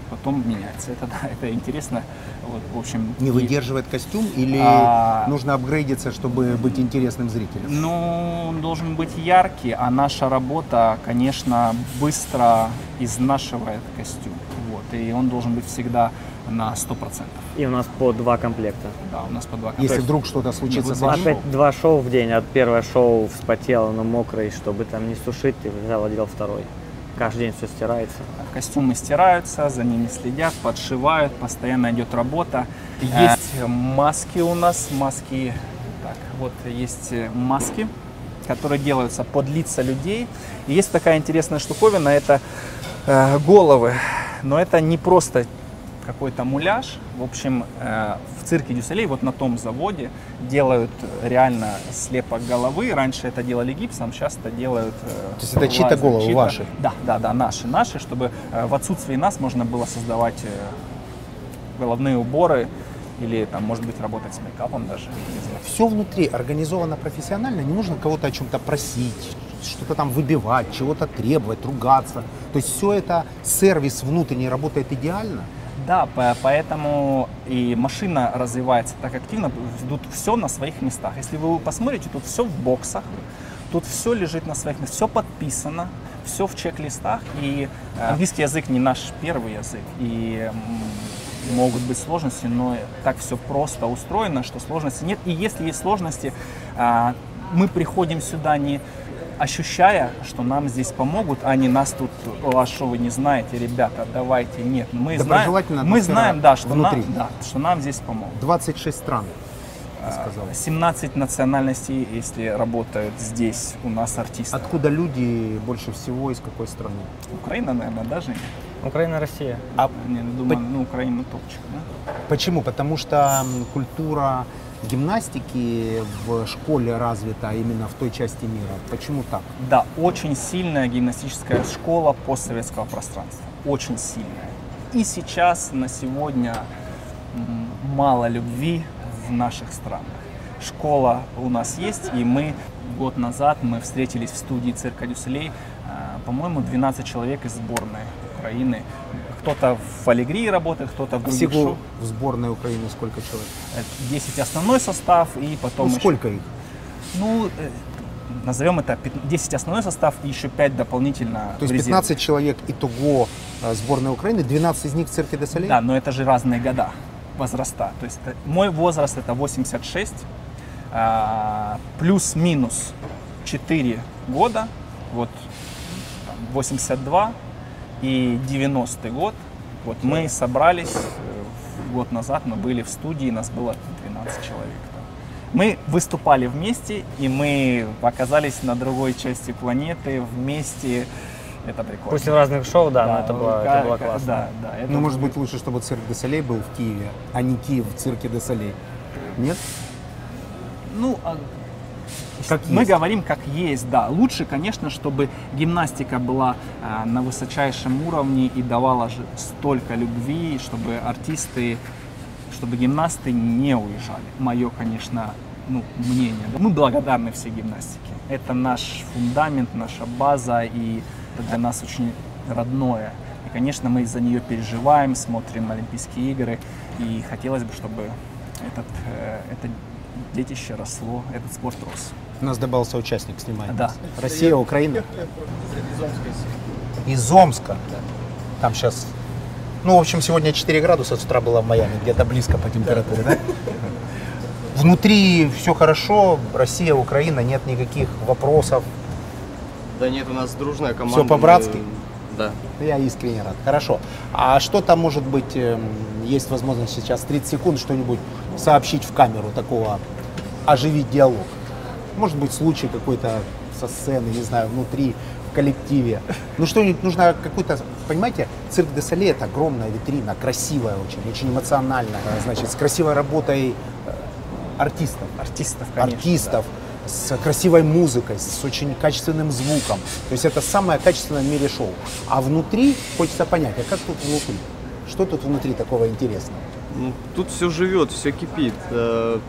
Потом меняется. Это, [laughs] да, это интересно. Вот, в общем, Не и- выдерживает костюм или А. нужно апгрейдиться, чтобы быть интересным зрителем? Ну, он должен быть яркий, а наша работа, конечно, быстро изнашивает костюм. Вот, и он должен быть всегда на 100%. И у нас по два комплекта. Да, у нас по два Если комплекта. вдруг что-то случится с Опять два шоу в день. От первое шоу вспотел, но мокрый, чтобы там не сушить, ты взял, одел второй. Каждый день все стирается. Костюмы стираются, за ними следят, подшивают, постоянно идет работа. Есть маски у нас, маски, так, вот есть э, маски, которые делаются под лица людей. И есть такая интересная штуковина, это э, головы. Но это не просто какой-то муляж. В общем, э, в цирке Дюсселей, вот на том заводе, делают реально слепок головы. Раньше это делали гипсом, сейчас это делают... э, То есть это чьи-то головы, чьи-то- ваши? Да, да, да, наши, наши, чтобы э, в отсутствии нас можно было создавать головные уборы или там, может быть, работать с мейкапом даже. все внутри организовано профессионально, не нужно кого-то о чем-то просить, что-то там выбивать, чего-то требовать, ругаться. То есть все это сервис внутренний работает идеально. Да, по- поэтому и машина развивается так активно, тут все на своих местах. Если вы посмотрите, тут все в боксах, тут все лежит на своих местах, все подписано, все в чек-листах, и э, английский язык не наш первый язык, и могут быть сложности, но так все просто устроено, что сложностей нет. И если есть сложности, а, мы приходим сюда не ощущая, что нам здесь помогут, а не нас тут, а что вы не знаете, ребята, давайте, нет. Мы знаем, мы знаем, да, что, внутри. нам, да, что нам здесь помогут. 26 стран, я сказал. 17 национальностей, если работают здесь у нас артисты. Откуда люди больше всего, из какой страны? Украина, наверное, даже нет. Украина, Россия. А Не, думаю, ну, Украина топчик, да? почему? Потому что культура гимнастики в школе развита именно в той части мира. Почему так? Да, очень сильная гимнастическая школа постсоветского пространства. Очень сильная. И сейчас, на сегодня, мало любви в наших странах. Школа у нас есть, и мы год назад мы встретились в студии цирка Дюсселей, а, по-моему, 12 человек из сборной Украины. Кто-то в Аллегрии работает, кто-то в других Всего шоу. в сборной Украины сколько человек? Это 10 основной состав, и потом Ну, еще- сколько их? ну, э, назовем это пят- 10 основной состав и еще 5 дополнительно То есть в резерве. 15 человек итого э, сборной Украины, 12 из них в цирке де Солей? Да, но это же разные года, возраста. То есть это- мой возраст это 86, а, плюс-минус 4 года. Вот 82 и 90 год. Вот мы собрались э, год назад, мы были в студии, нас было 12 человек. Мы выступали вместе, и мы оказались на другой части планеты вместе. Это прикольно. Пусть и в разных шоу, да, но это было, это было классно. Да, да. это Ну, может быть, лучше, чтобы цирк де Солей был в Киеве, а не Киев в цирке де Солей. Нет? Ну, а Как мы есть. говорим как есть, да. Лучше, конечно, чтобы гимнастика была а, на высочайшем уровне и давала же столько любви, чтобы артисты, чтобы гимнасты не уезжали. Мое, конечно, ну, мнение. да. Мы благодарны всей гимнастике. Это наш фундамент, наша база, и это для нас очень родное. И, конечно, мы за нее переживаем, смотрим Олимпийские игры, и хотелось бы, чтобы этот, э, это детище росло, этот спорт рос. У нас добавился участник, снимает. Да. Россия, Украина. Из Омска. Там сейчас, ну, в общем, сегодня 4 градуса, с утра было в Майами, где-то близко по температуре, да? Внутри все хорошо, Россия, Украина, нет никаких вопросов. Да нет, у нас дружная команда. Всё по-братски? Да. Я искренне рад. Хорошо. А что там может быть, эм, есть возможность сейчас 30 секунд что-нибудь сообщить в камеру такого, оживить диалог? Может быть случай какой-то со сцены, не знаю, внутри, в коллективе. Ну что-нибудь нужно какой-то, понимаете, цирк де Соле это огромная витрина, красивая очень, очень эмоциональная, значит, с красивой работой э, артистов. Артистов, конечно. артистов, с красивой музыкой, с очень качественным звуком. То есть это самое качественное в мире шоу. А внутри хочется понять, а как тут внутри? Что тут внутри такого интересного? Ну, тут все живет, все кипит. Э,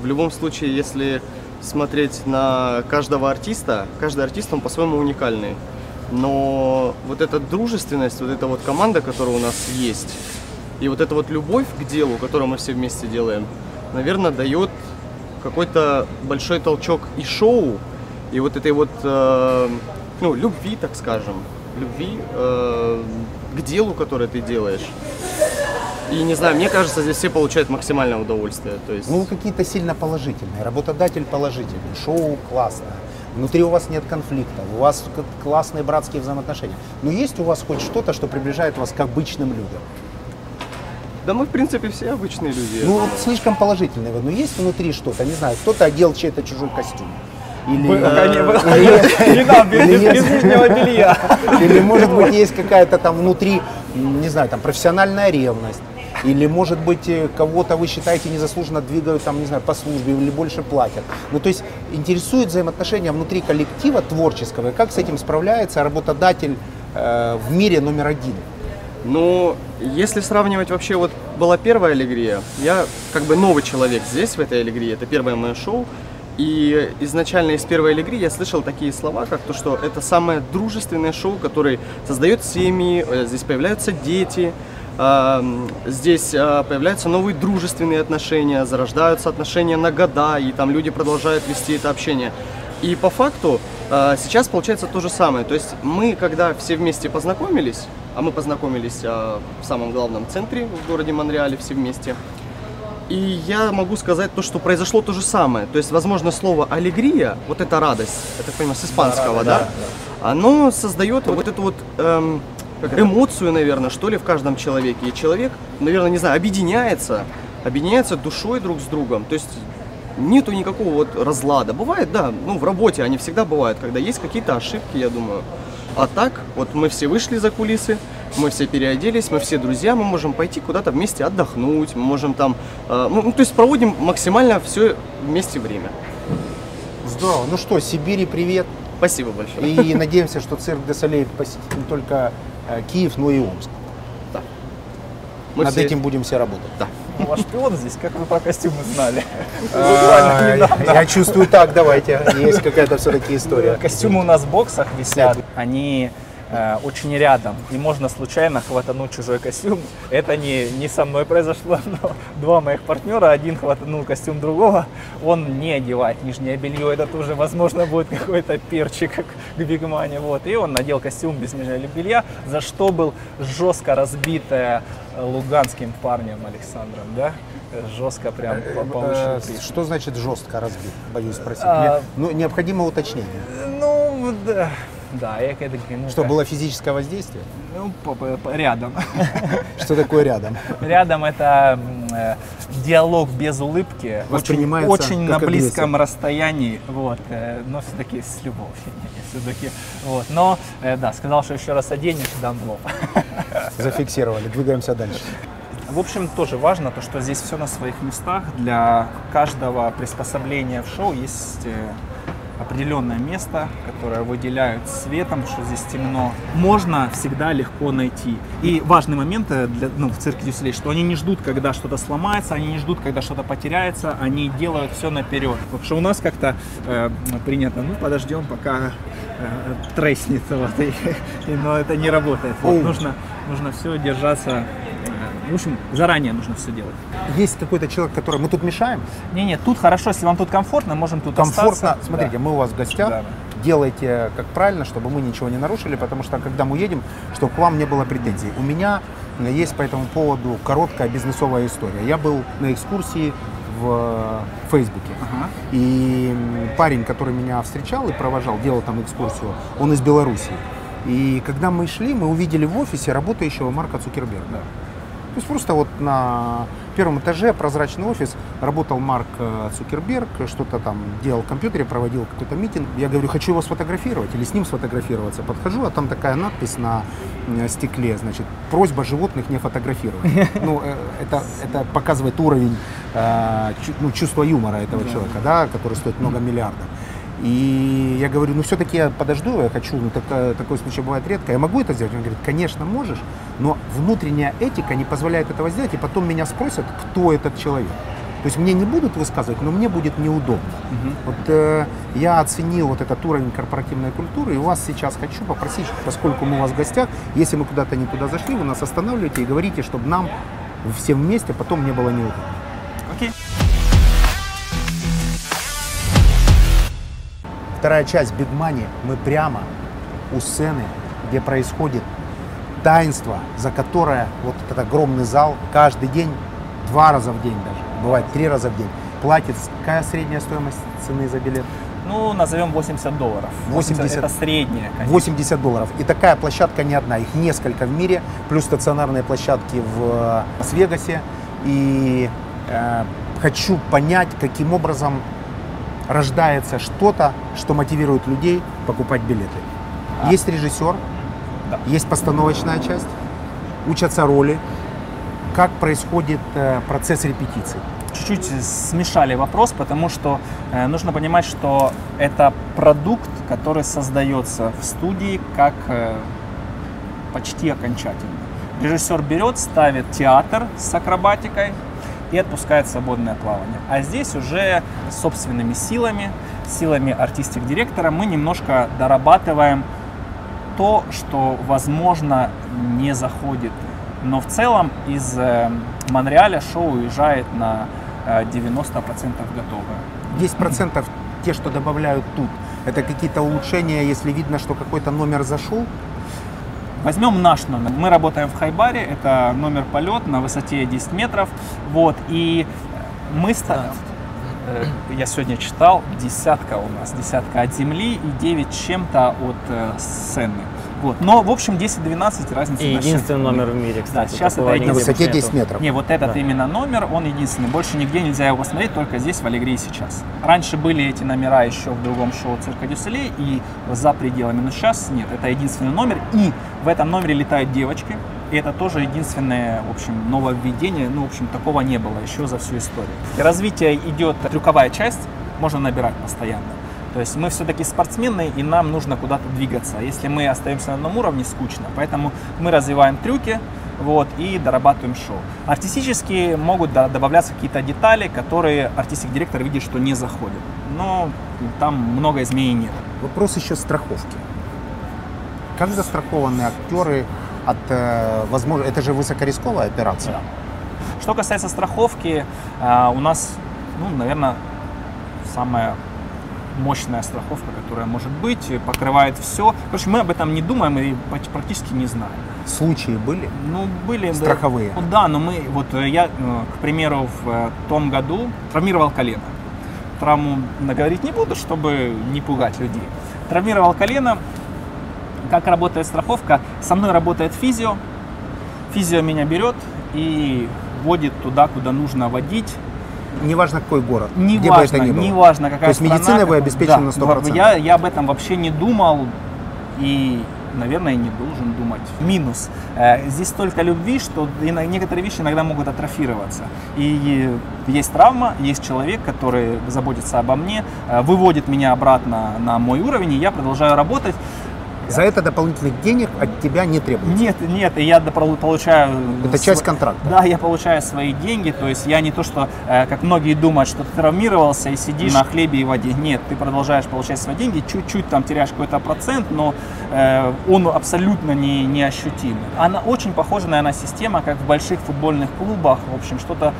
В любом случае, если смотреть на каждого артиста, каждый артист, он по-своему уникальный. Но вот эта дружественность, вот эта вот команда, которая у нас есть, и вот эта вот любовь к делу, которую мы все вместе делаем, наверное, дает какой-то большой толчок и шоу, и вот этой вот, э, ну, любви, так скажем, любви э, к делу, которое ты делаешь. И не знаю, мне кажется, здесь все получают максимальное удовольствие. То есть, Ну, какие-то сильно положительные, работодатель положительный, шоу классное. Внутри у вас нет конфликтов, у вас классные братские взаимоотношения. Но есть у вас хоть что-то, что приближает вас к обычным людям? да мы в принципе все обычные люди. Ну, вот слишком положительные вы, но есть внутри что-то, не знаю, кто-то одел чей-то чужой костюм. Или, э, они- [laughs] вы- или- [laughs] Не надо, без- или без нижнего белья. [laughs] Или, может быть, есть какая-то там внутри, не знаю, там профессиональная ревность. Или, может быть, э, кого-то вы считаете незаслуженно двигают, там, не знаю, по службе или больше платят. Ну, то есть интересует взаимоотношения внутри коллектива творческого, и как с этим справляется работодатель э, в мире номер один. Ну, если сравнивать вообще, вот была первая аллегрия, я как бы новый человек здесь, в этой аллегрии, это первое мое шоу, и изначально из первой аллегрии я слышал такие слова, как то, что это самое дружественное шоу, которое создает семьи, э, здесь появляются дети, здесь э, появляются новые дружественные отношения, зарождаются отношения на года, и там люди продолжают вести это общение. И по факту э, сейчас получается то же самое. То есть мы, когда все вместе познакомились, а мы познакомились э, в самом главном центре в городе Монреале все вместе, и я могу сказать то, что произошло то же самое. То есть, возможно, слово аллегрия, вот эта радость, это, понимаю, с испанского, да, оно создает вот эту вот эм, как эмоцию, наверное, что ли, в каждом человеке. И человек, наверное, не знаю, объединяется, объединяется душой друг с другом. То есть нету никакого вот разлада. Бывает, да, ну в работе они всегда бывают, когда есть какие-то ошибки, я думаю. А так, вот мы все вышли за кулисы, мы все переоделись, мы все друзья, мы можем пойти куда-то вместе отдохнуть, мы можем там, э, ну, ну, то есть проводим максимально все вместе время. Здорово. Ну что, Сибири привет. Спасибо большое. И надеемся, что цирк де Солей посетит не только Киев, но и Омск. Да. Мы Над все- этим будем все работать. Да. Ну, Ваш шпион здесь, как вы про костюмы знали? [laughs] Я чувствую так, давайте. Есть какая-то все-таки история. Костюмы у нас в боксах висят, они э, очень рядом, и можно случайно хватануть чужой костюм. Это не, не со мной произошло, [laughs] но два моих партнера, один хватанул костюм другого, он не одевает нижнее белье, это тоже, возможно, будет какой-то перчик, как к Бигмане, вот. И он надел костюм без нижнего белья, за что был жестко разбитая э, луганским парнем Александром, да? Жестко прям по- получил Э, письма. Что значит жестко разбит? Боюсь спросить. А, Мне- Ну, необходимо уточнение. Ну, да. Да, я такие, ну Что, было физическое воздействие? Ну, по- по- по- рядом. [laughs] Что такое рядом? Рядом это э, диалог без улыбки, очень, Воспринимается очень на близком расстоянии, вот, э, но все-таки с любовью, [laughs] все-таки, вот. Но, э, да, сказал, что еще раз оденешь, дам лоб. [laughs] Зафиксировали, двигаемся дальше. В общем, тоже важно то, что здесь все на своих местах. Для каждого приспособления в шоу есть определенное место, которое выделяют светом, что здесь темно. Можно всегда легко найти. И важный момент для, ну, в цирке Дюсселей, что они не ждут, когда что-то сломается, они не ждут, когда что-то потеряется, они делают все наперед. Потому что у нас как-то э, принято, ну подождем, пока э, треснет, вот, и, [laughs] и- но это не работает. Вот, нужно, нужно все держаться, в общем, заранее нужно все делать. Есть какой-то человек, который мы тут мешаем? Не, нет, тут хорошо, если вам тут комфортно, можем тут Комфортно. остаться. Смотрите, Да. мы у вас в гостях. Да. Делайте как правильно, чтобы мы ничего не нарушили, потому что когда мы едем, чтобы к вам не было претензий. У меня есть по этому поводу короткая бизнесовая история. Я был на экскурсии в Фейсбуке. Ага. И парень, который меня встречал и провожал, делал там экскурсию, он из Белоруссии. И когда мы шли, мы увидели в офисе работающего Марка Цукерберга. То есть просто вот на первом этаже прозрачный офис работал Марк э, Цукерберг, что-то там делал в компьютере, проводил какой-то митинг. Я говорю, хочу его сфотографировать или с ним сфотографироваться. Подхожу, а там такая надпись на э, стекле, значит, просьба животных не фотографировать. Ну, э, это, это показывает уровень ну, чувства юмора этого человека, да, который стоит много миллиардов. И я говорю, ну все-таки я подожду, я хочу, ну такая- такой случай бывает редко, я могу это сделать? Он говорит, конечно можешь, но внутренняя этика не позволяет этого сделать, и потом меня спросят, кто этот человек. То есть мне не будут высказывать, но мне будет неудобно. Вот э, я оценил вот этот уровень корпоративной культуры, и у вас сейчас хочу попросить, поскольку мы у вас в гостях, если мы куда-то не туда зашли, вы нас останавливаете и говорите, чтобы нам всем вместе потом не было неудобно. Окей. Вторая часть Big Money, мы прямо у сцены, где происходит таинство, за которое вот этот огромный зал каждый день, два раза в день даже, бывает три раза в день, платит. Какая средняя стоимость цены за билет? Ну, назовем 80 долларов. 80. это средняя, конечно. 80 долларов. И такая площадка не одна, их несколько в мире, плюс стационарные площадки в э, Лас-Вегасе. И э, хочу понять, каким образом рождается что-то, что мотивирует людей покупать билеты. Есть режиссер, Да. есть постановочная часть, учатся роли, как происходит э, процесс репетиций. Чуть-чуть смешали вопрос, потому что э, нужно понимать, что это продукт, который создается в студии как э, почти окончательно. Режиссер берет, ставит театр с акробатикой и отпускает свободное плавание. А здесь уже собственными силами, силами артистик-директора мы немножко дорабатываем то, что, возможно, не заходит. Но в целом из э, Монреаля шоу уезжает на э, 90% готовое. 10% те, что добавляют тут, это какие-то улучшения, если видно, что какой-то номер зашел, Возьмем наш номер. Мы работаем в Хайбаре, это номер полет на высоте 10 метров. Вот, и мы ста- э, Я сегодня читал, десятка у нас, десятка от земли и 9 с чем-то от э, сцены. Вот. Но, в общем, 10-12 разницы И вообще единственный нет. номер в мире, кстати. Да, сейчас это нигде на единственный. высоте больше 10 нету. метров. Не, вот этот Да. именно номер, он единственный. Больше нигде нельзя его посмотреть, только здесь, в Аллегрии сейчас. Раньше были эти номера еще в другом шоу «Цирка Дюсселей» и за пределами, но сейчас нет. Это единственный номер. И в этом номере летают девочки. И это тоже единственное, в общем, нововведение. Ну, в общем, такого не было еще за всю историю. И развитие идет трюковая часть, можно набирать постоянно. То есть мы все-таки спортсмены, и нам нужно куда-то двигаться. Если мы остаемся на одном уровне, скучно. Поэтому мы развиваем трюки, вот, и дорабатываем шоу. Артистически могут добавляться какие-то детали, которые артистик-директор видит, что не заходят. Но там много изменений нет. Вопрос еще страховки. Как застрахованы актеры от, э, возможно, это же высокорисковая операция. Что касается страховки, а, у нас, ну, наверное, самая мощная страховка, которая может быть, покрывает все. Короче, мы об этом не думаем и практически не знаем. Случаи были? Ну, были. да. Страховые. Ну, да, но мы, вот э, я, э, к примеру, в э, том году травмировал колено. Травму наговорить не буду, чтобы не пугать людей. Травмировал колено, Как работает страховка? Со мной работает физио. Физио меня берет и водит туда, куда нужно водить. Неважно какой город, Не где важно, бы это ни было. не важно, какая То есть страна, медициной вы обеспечены да, на 100%? Я, я об этом вообще не думал и, наверное, не должен думать. Минус. Э, Здесь столько любви, что некоторые вещи иногда могут атрофироваться. И есть травма, есть человек, который заботится обо мне, э, выводит меня обратно на мой уровень, и я продолжаю работать. За это дополнительных денег от тебя не требуется. Нет, нет, и я получаю... Это часть св- контракта. Да, я получаю свои деньги, то есть я не то, что, э, как многие думают, что ты травмировался и сидишь на хлебе и воде. Нет, ты продолжаешь получать свои деньги, чуть-чуть там теряешь какой-то процент, но э, он абсолютно не, не ощутим. Она очень похожа, наверное, система, как в больших футбольных клубах, в общем, что-то...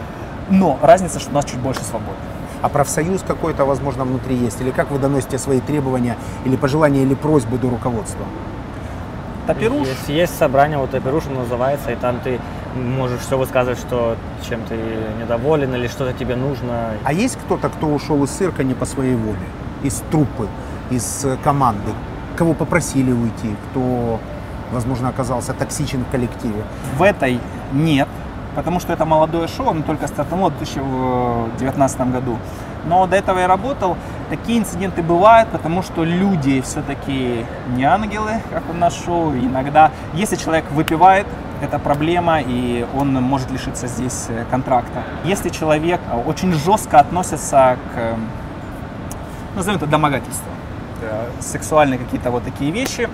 Но разница, что у нас чуть больше свободы. А профсоюз какой-то, возможно, внутри есть? Или как вы доносите свои требования или пожелания или просьбы до руководства? Таперуш? Есть, есть собрание, вот Таперуш он называется, и там ты можешь все высказывать, что чем ты недоволен или что-то тебе нужно. А есть кто-то, кто ушел из цирка не по своей воле? Из труппы, из э, команды? Кого попросили уйти? Кто, возможно, оказался токсичен в коллективе? В этой нет, потому что это молодое шоу, оно только стартануло в 2019 году. Но до этого я работал. Такие инциденты бывают, потому что люди все-таки не ангелы, как у нас шоу. Иногда, если человек выпивает, это проблема, и он может лишиться здесь э, контракта. Если человек э, очень жестко относится к, э, назовем это домогательству, сексуальные какие-то вот такие вещи,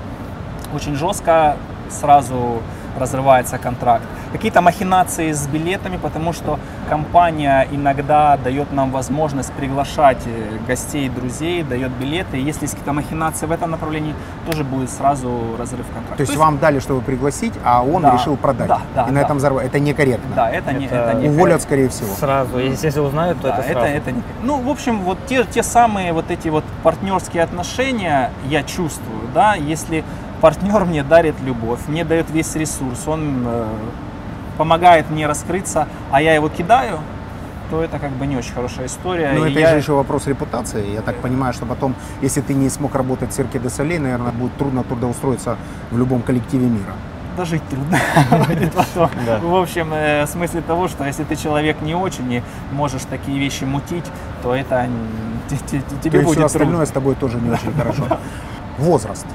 очень жестко сразу разрывается контракт. Какие-то махинации с билетами, потому что компания иногда дает нам возможность приглашать э, гостей, друзей, дает билеты. И если есть какие-то махинации в этом направлении, тоже будет сразу разрыв контракта. То есть вам дали, чтобы пригласить, а он Да, решил продать. да, да, и на да. этом взорвать. Это некорректно. Да, это, не, это не Уволят, скорее всего. Сразу, если, узнают, то Да, это это, сразу. это не- Ну, в общем, вот те, те самые вот эти вот партнерские отношения я чувствую, да, если партнер мне дарит любовь, мне дает весь ресурс, он э, помогает мне раскрыться, а я его кидаю, то это как бы не очень хорошая история. И это я- же еще вопрос репутации. Я так понимаю, что потом, если ты не смог работать в цирке де Солей, наверное, будет трудно трудоустроиться в любом коллективе мира. Дожить трудно [laughs] будет потом. Да. В общем, э, в смысле того, что если ты человек не очень и можешь такие вещи мутить, то это То тебе есть будет все остальное трудно. с тобой тоже не очень хорошо. [laughs] Возраст.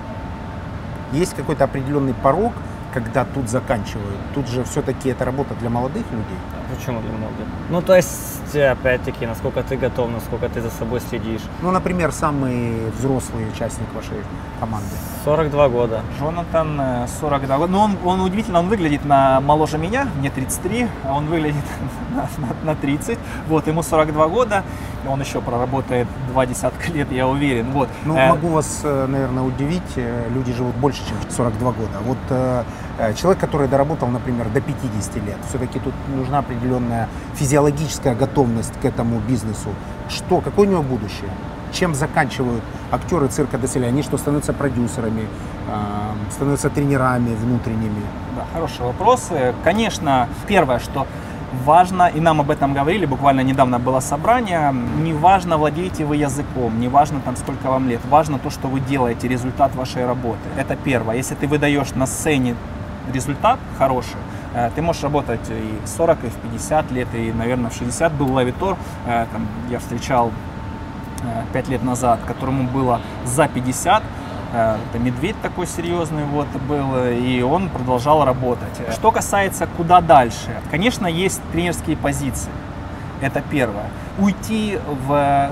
Есть какой-то определенный порог, когда тут заканчивают. Тут же все-таки это работа для молодых людей. Почему для молодых? Ну, то есть, опять-таки, насколько ты готов, насколько ты за собой следишь. Ну, например, самый взрослый участник вашей команды. 42 года. Джонатан, э, 42 года. Ну, он, он удивительно, он выглядит на моложе меня, мне 33, а он выглядит [laughs] на, на- на 30. Вот, ему 42 года, и он еще проработает два десятка лет, я уверен. Вот. Ну, Э, могу вас, э, наверное, удивить. э, Люди живут больше, чем 42 года. Вот э, э, человек, который доработал, например, до 50 лет, все-таки тут нужна определенная физиологическая готовность к этому бизнесу. Что, какое у него будущее? Чем заканчивают актеры цирка де Солей? Они что, становятся продюсерами, э, становятся тренерами внутренними? Да, хороший вопрос. Конечно, первое, что важно, и нам об этом говорили, буквально недавно было собрание, не важно, владеете вы языком, не важно там сколько вам лет, важно то, что вы делаете, результат вашей работы. Это первое. Если ты выдаешь на сцене результат хороший, ты можешь работать и в 40, и в 50 лет, и, наверное, в 60 был лавитор, э, там, я встречал э, пять лет назад, которому было за 50, Э, это медведь такой серьезный вот был, э, и он продолжал работать. Что касается куда дальше, конечно, есть тренерские позиции. Это первое. Уйти в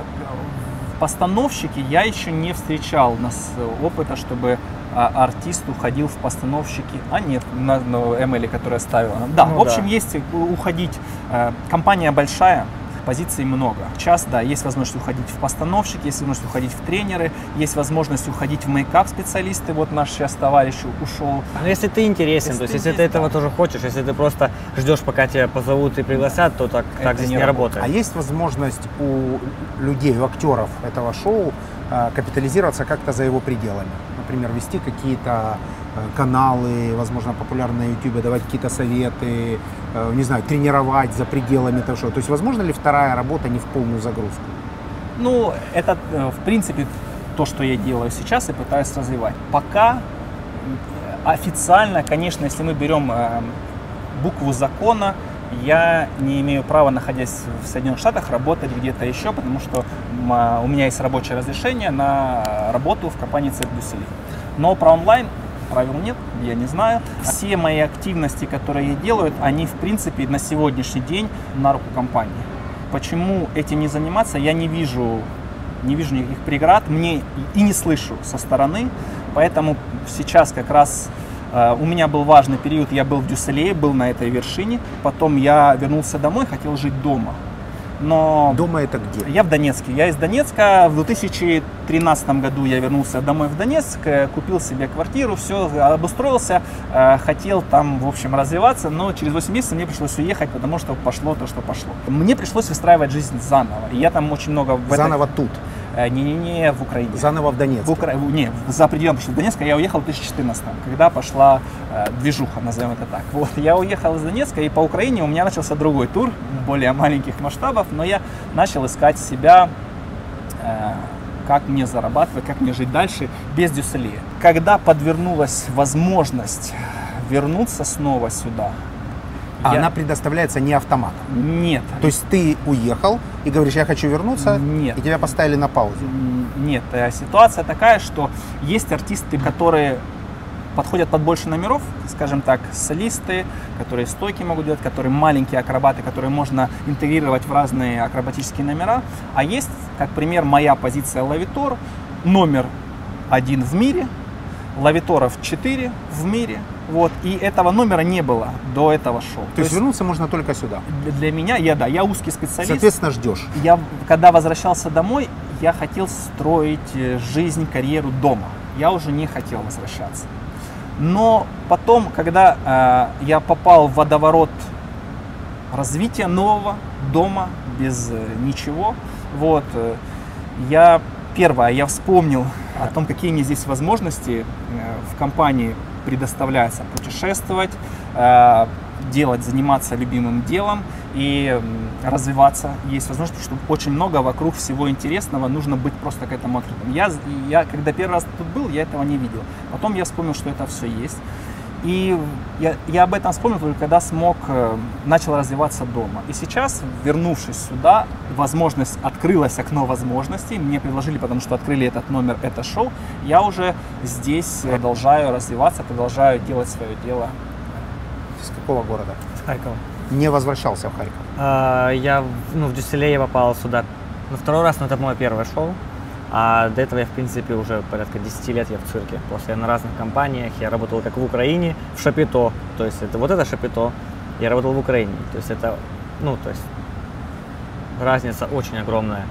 постановщики я еще не встречал у нас опыта, чтобы а, артист уходил в постановщики. А нет, на, на Эмили, которая ставила. Да, Ну в общем, да. есть у- уходить. Э, Компания большая, позиций много. Сейчас, да, есть возможность уходить в постановщики, есть возможность уходить в тренеры, есть возможность уходить в мейкап специалисты. Вот наш сейчас товарищ ушел. Но если ты интересен, то есть если ты этого тоже хочешь, если ты просто ждешь, пока тебя позовут и пригласят, то так, так здесь не, работает. А есть возможность у людей, у актеров этого шоу э, капитализироваться как-то за его пределами? Например, вести какие-то э, каналы, возможно, популярные на YouTube, давать какие-то советы, э, не знаю, тренировать за пределами этого шоу. То есть, возможно ли вторая работа не в полную загрузку? Ну, это, э, в принципе, то, что я делаю сейчас и пытаюсь развивать. Пока Официально, конечно, если мы берем букву закона, я не имею права, находясь в Соединенных Штатах, работать где-то еще, потому что у меня есть рабочее разрешение на работу в компании Цирк. Но про онлайн правил нет, я не знаю. Все мои активности, которые я делаю, они в принципе на сегодняшний день на руку компании. Почему этим не заниматься, я не вижу, не вижу никаких преград, мне и не слышу со стороны, поэтому сейчас как раз э, у меня был важный период, я был в Дюсселее, был на этой вершине, потом я вернулся домой, хотел жить дома. Но Дома это где? я в Донецке. Я из Донецка. В 2013 году я вернулся домой в Донецк, э, купил себе квартиру, все, обустроился, э, хотел там, в общем, развиваться, но через 8 месяцев мне пришлось уехать, потому что пошло то, что пошло. Мне пришлось выстраивать жизнь заново. И я там очень много... в этой- Заново тут. Э, Не-не-не, в Украине. Заново в Донецке. В Укра... Не, за пределами Донецка я уехал в 2014 когда пошла э, движуха, назовем это так. Вот, я уехал из Донецка, и по Украине у меня начался другой тур, более маленьких масштабов, но я начал искать себя, э, как мне зарабатывать, как мне жить дальше без Дюсселия. Когда подвернулась возможность вернуться снова сюда, я- она предоставляется не автоматом. Нет. То есть ты уехал и говоришь, я хочу вернуться, Нет. и тебя поставили на паузу. Нет, э, ситуация такая, что есть артисты, которые подходят под больше номеров, скажем так, солисты, которые стойки могут делать, которые маленькие акробаты, которые можно интегрировать в разные акробатические номера. А есть, как пример, моя позиция лавитор, номер один в мире, лавиторов 4 в мире, вот, и этого номера не было до этого шоу. То, есть вернуться можно только сюда. для- для меня, я да, я узкий специалист. Соответственно, ждешь. Я, когда возвращался домой, я хотел строить э, жизнь, карьеру дома. Я уже не хотел возвращаться. Но потом, когда э, я попал в водоворот развития нового дома без э, ничего, вот, э, я первое, я вспомнил о том, какие мне здесь возможности э, в компании предоставляется путешествовать, э, делать, заниматься любимым делом и развиваться. Есть возможность, что очень много вокруг всего интересного, нужно быть просто к этому открытым. Я, я когда первый раз тут был, я этого не видел. Потом я вспомнил, что это все есть. И я, я об этом вспомнил только когда смог, э, начал развиваться дома. И сейчас, вернувшись сюда, возможность, открылось окно возможностей, мне предложили, потому что открыли этот номер, это шоу, я уже здесь продолжаю развиваться, продолжаю делать свое дело. Из какого города? С Харькова. Не возвращался в Харьков. А, Я в- ну, в Дюсселе попал сюда на второй раз, но это мое первое шоу. А до этого я, в принципе, уже порядка 10 лет я в цирке. После на разных компаниях я работал как в Украине, в Шапито. То есть это вот это Шапито. Я работал в Украине. То есть это, ну, то есть разница очень огромная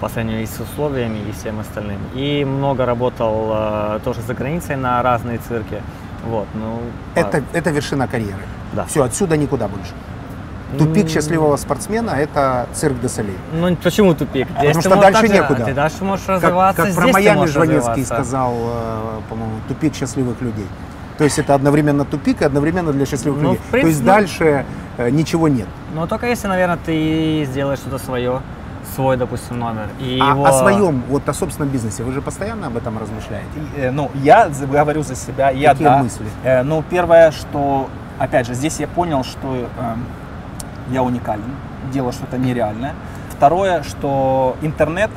по сравнению и с условиями, и всем остальным. И много работал э, тоже за границей на разные цирки. Вот, ну, Это, это вершина карьеры. Да. Все, отсюда никуда больше. Тупик счастливого спортсмена – это цирк де Солей. Ну почему тупик? Здесь Потому что дальше также- некуда. Ты дальше можешь Как, развиваться, как про здесь ты Майами Жванецкий сказал, э, по-моему, тупик счастливых людей. То есть это одновременно тупик и одновременно для счастливых Ну, людей. в То есть принципе, дальше э, ничего нет. Но только если, наверное, ты сделаешь что-то свое, свой, допустим, номер. И А его... о своем, вот о собственном бизнесе, вы же постоянно об этом размышляете? И, э, ну, я говорю за себя, я Какие да. мысли? Э, ну, первое, что, опять же, здесь я понял, что эм, я уникален, делаю что-то нереальное. Второе, что интернет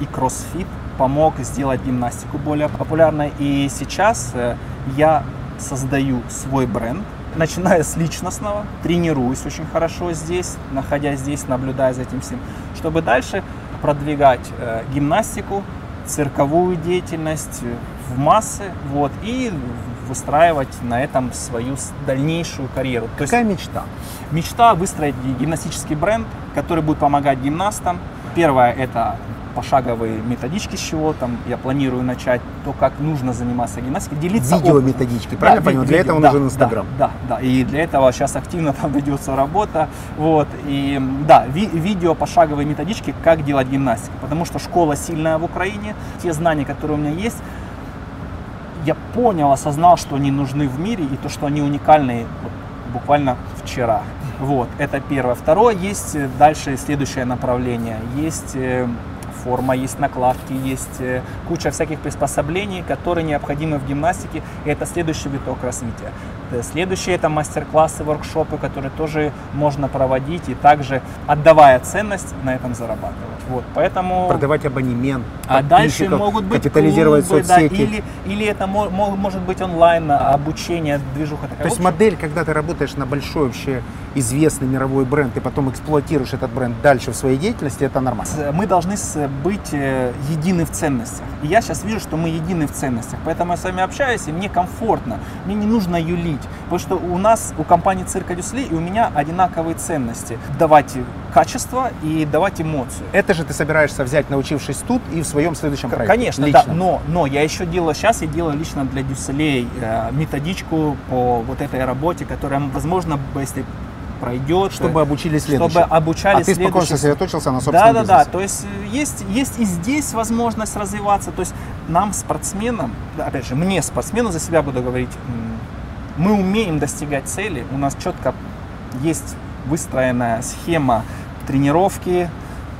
и кроссфит помог сделать гимнастику более популярной. И сейчас э, я создаю свой бренд, начиная с личностного, тренируюсь очень хорошо здесь, находясь здесь, наблюдая за этим всем, чтобы дальше продвигать э, гимнастику, цирковую деятельность э, в массы, вот, и выстраивать на этом свою дальнейшую карьеру. То есть Какая мечта? Мечта выстроить ги- гимнастический бренд, который будет помогать гимнастам. Первое это пошаговые методички, с чего там я планирую начать, то, как нужно заниматься гимнастикой, делиться опытом. Видеометодички, правильно Да, понял? ви- Для видео, этого да, нужен да, Инстаграм. Да, да, и для этого сейчас активно [laughs] там ведется работа, вот, и да, ви- видео пошаговые методички, как делать гимнастику, потому что школа сильная в Украине, те знания, которые у меня есть, я понял, осознал, что они нужны в мире и то, что они уникальные вот, буквально вчера. Вот, это первое. Второе, есть э, дальше следующее направление. Есть э, форма, есть накладки, есть э, куча всяких приспособлений, которые необходимы в гимнастике, и это следующий виток развития. Э, Следующие это мастер-классы, воркшопы, которые тоже можно проводить и также отдавая ценность на этом зарабатывать. Вот, поэтому... Продавать абонемент, А дальше могут быть капитализировать клубы, да, соцсети. или, или это мо- мо- может быть онлайн а, обучение, движуха такая. То есть модель, когда ты работаешь на большой вообще известный мировой бренд, и потом эксплуатируешь этот бренд дальше в своей деятельности, это нормально. мы должны быть э, едины в ценностях. И я сейчас вижу, что мы едины в ценностях. Поэтому я с вами общаюсь, и мне комфортно. Мне не нужно юлить. Потому что у нас, у компании Цирка Дюсли и у меня одинаковые ценности. Давать качество и давать эмоцию. Это же ты собираешься взять, научившись тут, и в своем следующем проекте. Конечно, лично. да, но, но я еще делаю, сейчас я делаю лично для Дюсселей э, методичку по вот этой работе, которая, возможно, если пройдет, Чтобы э, обучили чтобы следующих. обучали А ты спокойно следующих. сосредоточился на собственном да, да. бизнесе. То есть э, есть, есть и здесь возможность развиваться. То есть нам, спортсменам, опять же, мне, спортсмену, за себя буду говорить, мы умеем достигать цели. У нас четко есть выстроенная схема тренировки,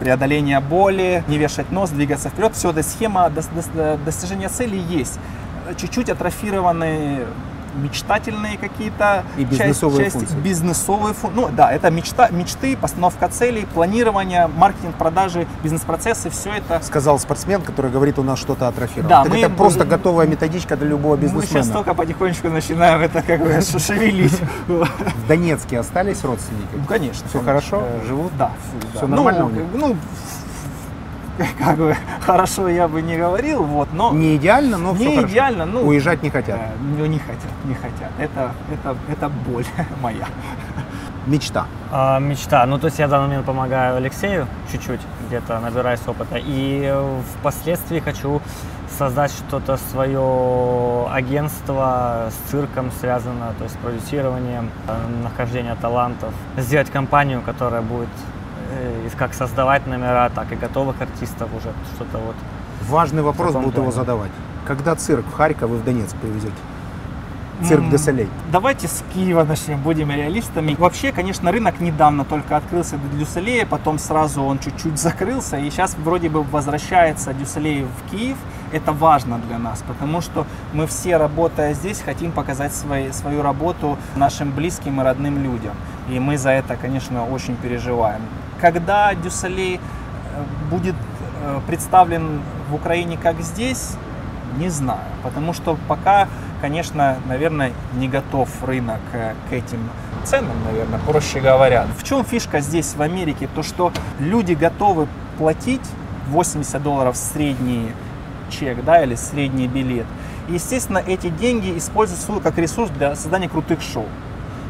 преодоления боли, не вешать нос, двигаться вперед. Все, эта схема дос- дос- достижения цели есть. Чуть-чуть атрофированные мечтательные какие-то И бизнесовые части, функции. бизнесовые Ну да, это мечта, мечты, постановка целей, планирование, маркетинг, продажи, бизнес-процессы, все это. Сказал спортсмен, который говорит, у нас что-то атрофировано. Да, Так мы- это просто мы- готовая методичка для любого Мы сейчас бизнесмена. только потихонечку начинаем это как бы [laughs] шевелить. В Донецке остались родственники? Ну, конечно. Все хорошо? Живут? Да. Всё нормально? Ну, [laughs] как бы хорошо я бы не говорил, вот, но Не идеально, но не все хорошо. идеально, ну Уезжать не хотят. э, ну, не хотят, не хотят. Это, это, это боль [laughs] моя. Мечта. А, мечта. Ну, то есть я в данный момент помогаю Алексею чуть-чуть, где-то набираюсь опыта. И впоследствии хочу создать что-то свое агентство с цирком связано, то есть с продюсированием, э, нахождение талантов. Сделать компанию, которая будет э, как создавать номера, так и готовых артистов уже что-то вот. Важный вопрос будут его задавать. Когда цирк в Харьков и в Донецк привезете? Цирк дю Солей. Давайте с Киева начнем, будем реалистами. Вообще, конечно, рынок недавно только открылся для Дю Солея, потом сразу он чуть-чуть закрылся, и сейчас вроде бы возвращается Дю Солей в Киев. Это важно для нас, потому что мы все, работая здесь, хотим показать свои, свою работу нашим близким и родным людям. И мы за это, конечно, очень переживаем. Когда Дюсселей э, будет э, представлен в Украине как здесь, не знаю, потому что пока, конечно, наверное, не готов рынок э, к этим ценам, наверное, проще говоря. В чем фишка здесь, в Америке? То, что люди готовы платить 80 долларов средний чек, да, или средний билет. И, естественно, эти деньги используются как ресурс для создания крутых шоу.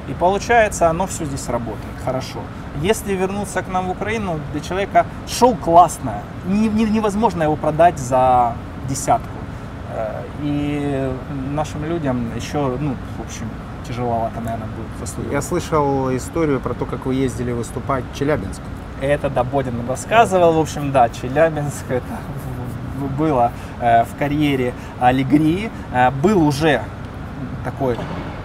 И получается, оно все здесь работает хорошо. Если вернуться к нам в Украину, для человека шоу классное. Не- не- невозможно его продать за десятку. Э, И нашим людям еще, ну, в общем, тяжеловато, наверное, будет заслуживать. Я слышал историю про то, как вы ездили выступать в Челябинск. Это, да, Бодин рассказывал. В общем, да, Челябинск, это было э, в карьере Алигри. Э, был уже такой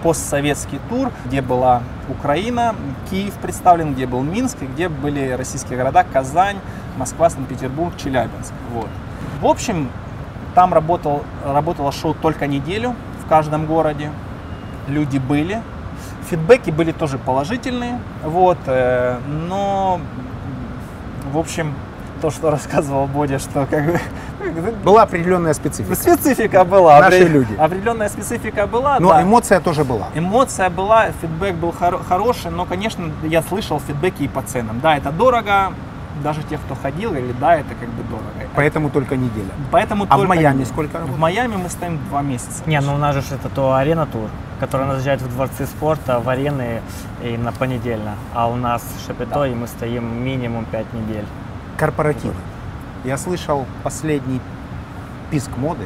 постсоветский тур, где была Украина, Киев представлен, где был Минск, и где были российские города Казань, Москва, Санкт-Петербург, Челябинск. Вот. В общем, там работал, работало шоу только неделю в каждом городе. Люди были. Фидбэки были тоже положительные. Вот, э, но, в общем, то, что рассказывал Бодя, что как бы Была определенная специфика. специфика была. Наши опре- люди. Определенная специфика была. Но да. эмоция тоже была. Эмоция была, фидбэк был хоро- хороший, но, конечно, я слышал фидбэки и по ценам. Да, это дорого, даже те, кто ходил, говорили, да, это как бы дорого. Поэтому только неделя. Поэтому А в только Майами не- сколько В? Майами мы стоим два месяца. Не, ну у нас же это то арена тур, который нас заезжает в дворцы спорта, в арены именно понедельно. А у нас Шапито, и мы стоим минимум 5 недель. Корпоративы. Я слышал последний писк моды.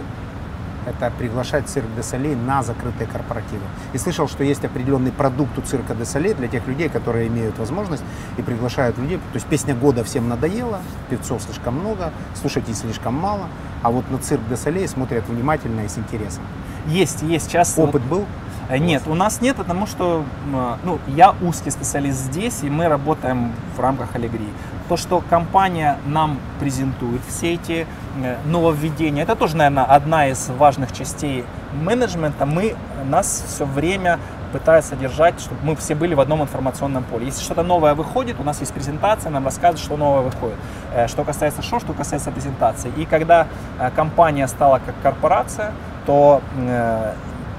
Это приглашать цирк де Солей на закрытые корпоративы. И слышал, что есть определенный продукт у цирка де Солей для тех людей, которые имеют возможность и приглашают людей. То есть песня года всем надоела, певцов слишком много, слушателей слишком мало. А вот на цирк де Солей смотрят внимательно и с интересом. Есть, есть. Сейчас Опыт был? Э, Нет, у нас нет, потому что м, ну, я узкий специалист здесь, и мы работаем в рамках Аллегрии. То, что компания нам презентует все эти э, нововведения, это тоже, наверное, одна из важных частей менеджмента. Мы, нас все время пытаются держать, чтобы мы все были в одном информационном поле. Если что-то новое выходит, у нас есть презентация, нам рассказывают, что новое выходит. Э, Что касается шоу, что касается презентации. И когда э, компания стала как корпорация, то э,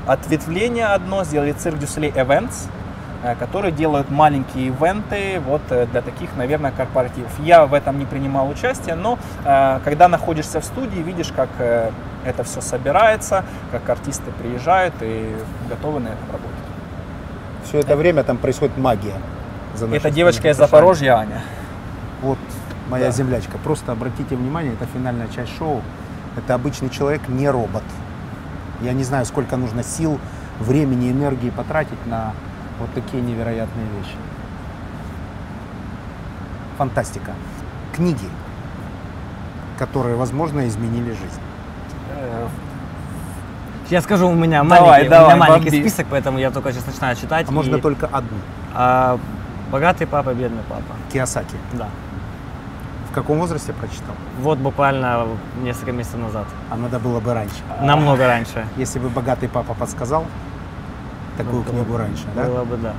ответвление одно сделали du Soleil Events, э, которые делают маленькие ивенты вот э, для таких, наверное, корпоративов. Я в этом не принимал участие, но э, когда находишься в студии, видишь, как это все собирается, как артисты приезжают и готовы на этом работать. Все это время там происходит магия. Это девочка из. Запорожья, Аня. Вот моя Да. землячка. Просто обратите внимание, это финальная часть шоу. Это обычный человек, не робот. Я не знаю, сколько нужно сил, времени, энергии потратить на вот такие невероятные вещи. Фантастика. Книги, которые, возможно, изменили жизнь. Э, Я скажу, у меня Давай, маленький, у давай, меня маленький бомби. список, поэтому я только сейчас начинаю читать. А можно и, только одну. а, богатый папа, бедный папа. Киосаки. Да. В каком возрасте прочитал? Вот буквально несколько месяцев назад. А надо было бы раньше. Намного раньше. Если бы богатый папа подсказал такую Было книгу бы- раньше, да? Было бы, да.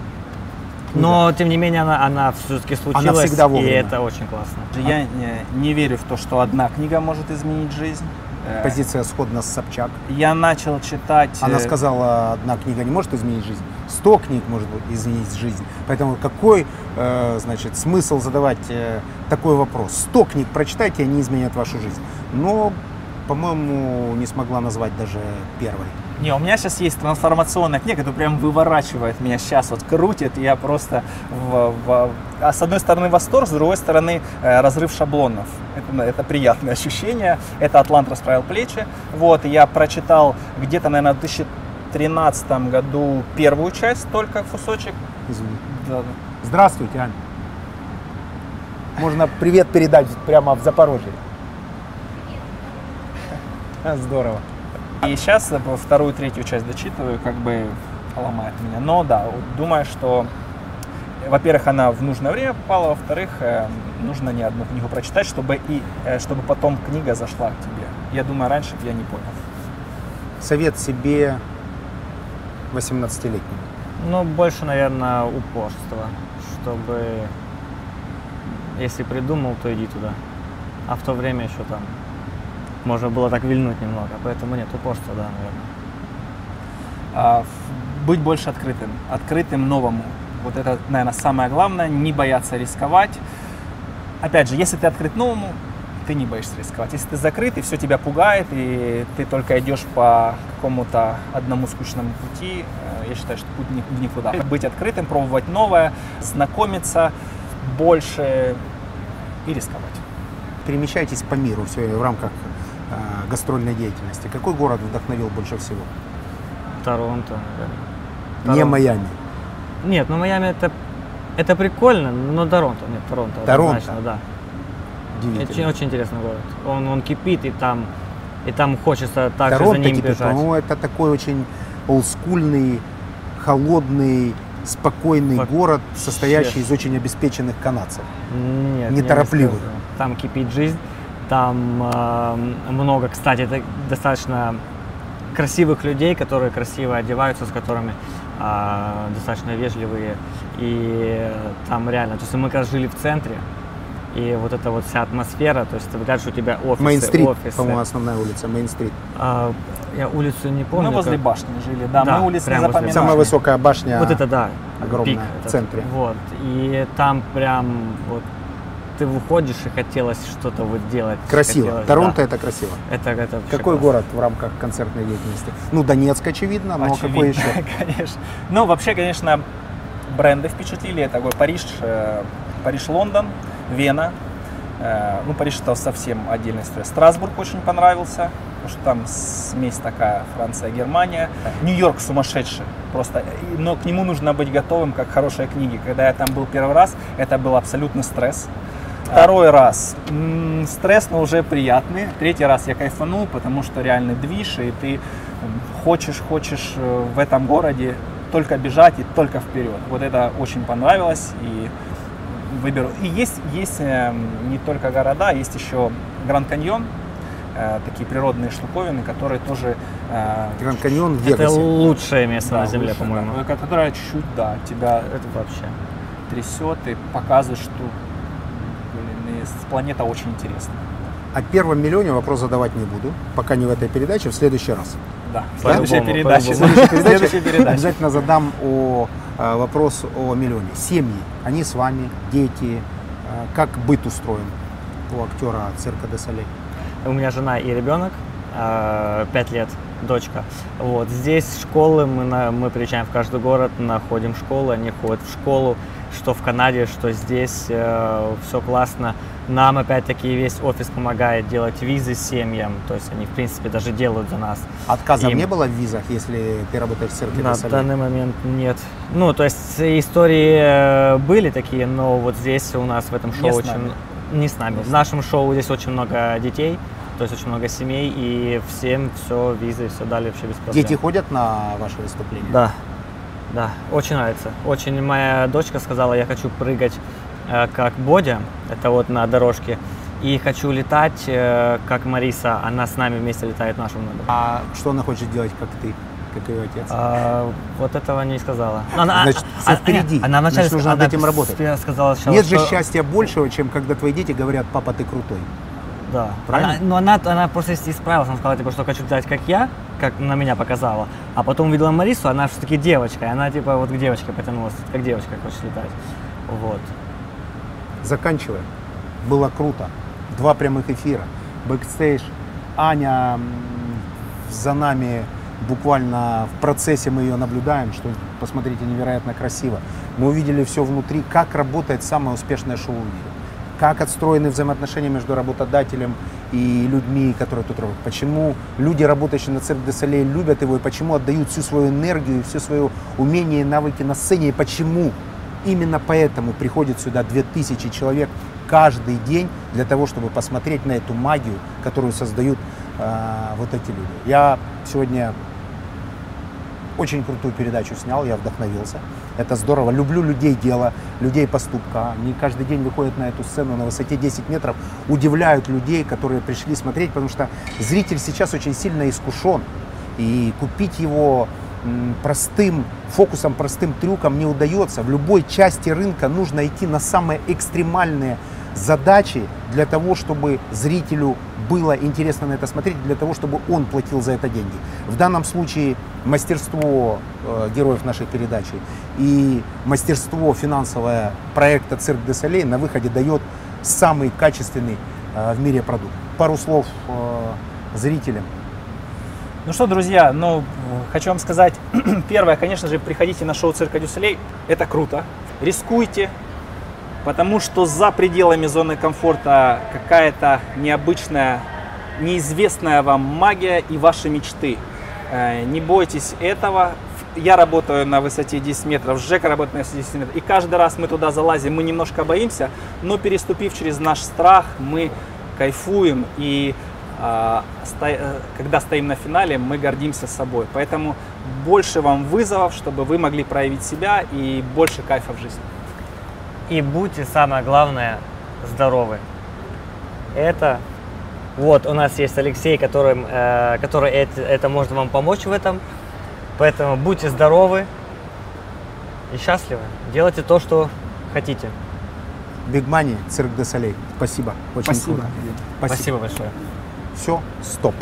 Но, тем не менее, она, она все-таки случилась, всегда и вовремя. это очень классно. Я не, не верю в то, что одна книга может изменить жизнь. Э, Позиция сходна с Собчак. Я начал читать... Она э, сказала, одна книга не может изменить жизнь, сто книг может изменить жизнь. Поэтому какой, э, значит, смысл задавать э, такой вопрос? Сто книг прочитайте, они изменят вашу жизнь. Но, по-моему, не смогла назвать даже первой. Не, у меня сейчас есть трансформационная книга, которая прям выворачивает меня сейчас, вот крутит, я просто в, в- а с одной стороны восторг, с другой стороны э, разрыв шаблонов. Это, это приятное ощущение. Это Атлант расправил плечи. Вот, я прочитал где-то, наверное, в 2013 году первую часть только кусочек. Извини. Да, Здравствуйте, Аня. Можно привет передать прямо в Запорожье. [laughs] Здорово. И сейчас вторую, третью часть дочитываю, как бы ломает меня. Но да, вот думаю, что, во-первых, она в нужное время попала, во-вторых, э, нужно не одну книгу прочитать, чтобы, и, э, чтобы потом книга зашла к тебе. Я думаю, раньше бы я не понял. Совет себе 18-летнему. Ну, больше, наверное, упорство, чтобы если придумал, то иди туда. А в то время еще там можно было так вильнуть немного, поэтому нет, упорство, да, наверное. А, быть больше открытым, открытым новому. Вот это, наверное, самое главное, не бояться рисковать. Опять же, если ты открыт новому, ты не боишься рисковать. Если ты закрыт, и все тебя пугает, и ты только идешь по какому-то одному скучному пути, э, я считаю, что путь в никуда. Быть открытым, пробовать новое, знакомиться больше и рисковать. Перемещайтесь по миру все в рамках э, гастрольной деятельности. Какой город вдохновил больше всего? Торонто, наверное. Не Торонто. Майами. Нет, ну Майами это, это прикольно, но Торонто, нет, Торонто, Торонто. однозначно, да. Удивительно. Очень, очень интересный город. Он, он кипит, и там, и там хочется также Торонто за ним кипит, бежать. ну, это такой очень олдскульный, холодный, спокойный Вообще. город, состоящий из очень обеспеченных канадцев. Нет, Неторопливых. не. Там кипит жизнь, там э, много, кстати, достаточно красивых людей, которые красиво одеваются, с которыми э, достаточно вежливые. И там реально, то есть мы как раз жили в центре, и вот эта вот вся атмосфера, то есть ты говоришь, у тебя офисы, Мейн-стрит, офисы. по-моему, основная улица, Мейн-стрит. А, я улицу не помню. мы возле как- башни жили, да, Да, мы улиц не запоминали. Самая высокая башня. Вот это да, огромная пик в этот. центре. Вот. И там прям вот ты выходишь и хотелось что-то вот делать. Красиво. Хотелось, Торонто да. это красиво. Это, это Какой шикарно. город в рамках концертной деятельности? Ну, Донецк, очевидно, но какой Очевидно, еще? [laughs] конечно. Ну, вообще, конечно, бренды впечатлили. Это такой Париж, э, Париж-Лондон, Вена. Э, Ну, Париж это совсем отдельная история. Страсбург очень понравился, потому что там смесь такая Франция, Германия. Нью-Йорк сумасшедший просто. Но к нему нужно быть готовым, как хорошие книги. Когда я там был первый раз, это был абсолютный стресс. Второй раз стресс, но уже приятный. Третий раз я кайфанул, потому что реальный движ, и ты хочешь, хочешь э, в этом городе только бежать и только вперед. Вот это очень понравилось и выберу. И есть, есть э, не только города, есть еще Гранд Каньон, э, такие природные штуковины, которые тоже... э, Гранд Каньон в Это Вегасе. лучшее место да, на Земле, лучше, по-моему. да, которая чуть-чуть, да, тебя Это вообще. трясет и показывает, что блин, планета очень интересная. О первом миллионе вопрос задавать не буду, пока не в этой передаче, в следующий раз. Да, следующая передача. В следующей передаче Следующая передача. обязательно задам о, э, вопрос о миллионе. Семьи, они с вами, дети, э, как быт устроен у актера цирка де Солей? У меня жена и ребенок, 5 лет, дочка. Вот. Здесь школы, мы, на- мы приезжаем в каждый город, находим школы, они ходят в школу, что в Канаде, что здесь, все классно. Нам, опять-таки, весь офис помогает делать визы семьям, то есть они, в принципе, даже делают за нас. Отказов Им- не было в визах, если ты работаешь в цирке На данный момент нет. Ну, то есть истории э, были такие, но вот здесь у нас в этом шоу Не с очень... нами. Не с нами. В нашем шоу здесь очень много детей, то есть очень много семей, и всем все, визы, все дали вообще без проблем. Дети ходят на ваши выступления? Да, да, очень нравится. Очень моя дочка сказала, я хочу прыгать э, как Бодя, это вот на дорожке, и хочу летать э, как Мариса, она с нами вместе летает в нашем небе. А что она хочет делать, как ты, как ее отец? А, вот этого не сказала. Она, Значит, а- всё впереди. Она вначале Значит, нужно над она этим работать. сказала Нет же что- счастья большего, чем когда твои дети говорят, папа, ты крутой. Да. Правильно? Она, но она, она просто исправилась, она сказала, типа, что хочу летать как я, как на меня показала. А потом увидела Марису, она все-таки девочка, и она типа вот к девочке потянулась, как девочка хочет летать. Вот. Заканчиваем. Было круто. Два прямых эфира. Бэкстейдж. Аня за нами буквально в процессе мы ее наблюдаем, что, посмотрите, невероятно красиво. Мы увидели все внутри, как работает самое успешное шоу в мире. Как отстроены взаимоотношения между работодателем и людьми, которые тут работают. Почему люди, работающие на Цирк дю Солей, любят его, и почему отдают всю свою энергию, всю свое умение и навыки на сцене, и почему Именно поэтому приходит сюда 2000 человек каждый день для того, чтобы посмотреть на эту магию, которую создают э, вот эти люди. Я сегодня очень крутую передачу снял, я вдохновился. Это здорово. Люблю людей дела, людей поступка. Они каждый день выходят на эту сцену на высоте 10 метров, удивляют людей, которые пришли смотреть, потому что зритель сейчас очень сильно искушен. И купить его простым фокусом, простым трюком не удается. В любой части рынка нужно идти на самые экстремальные задачи для того, чтобы зрителю было интересно на это смотреть, для того, чтобы он платил за это деньги. В данном случае мастерство э, героев нашей передачи и мастерство финансовое проекта «Цирк дю Солей» на выходе дает самый качественный э, в мире продукт. Пару слов э, зрителям. Ну что, друзья, ну, хочу вам сказать, [clears throat] первое, конечно же, приходите на шоу Цирка дю Солей, это круто, рискуйте, потому что за пределами зоны комфорта какая-то необычная, неизвестная вам магия и ваши мечты. Э, Не бойтесь этого. Я работаю на высоте 10 метров, Жека работает на высоте 10 метров. И каждый раз мы туда залазим, мы немножко боимся, но переступив через наш страх, мы кайфуем. И а, сто- э, когда стоим на финале, мы гордимся собой. Поэтому больше вам вызовов, чтобы вы могли проявить себя и больше кайфа в жизни. И будьте, самое главное, здоровы. Это вот у нас есть Алексей, который, э, который это, это может вам помочь в этом. Поэтому будьте здоровы и счастливы. Делайте то, что хотите. Big Money, Цирк де Солей. Спасибо. Очень Спасибо. круто. Спасибо большое. Все, стоп.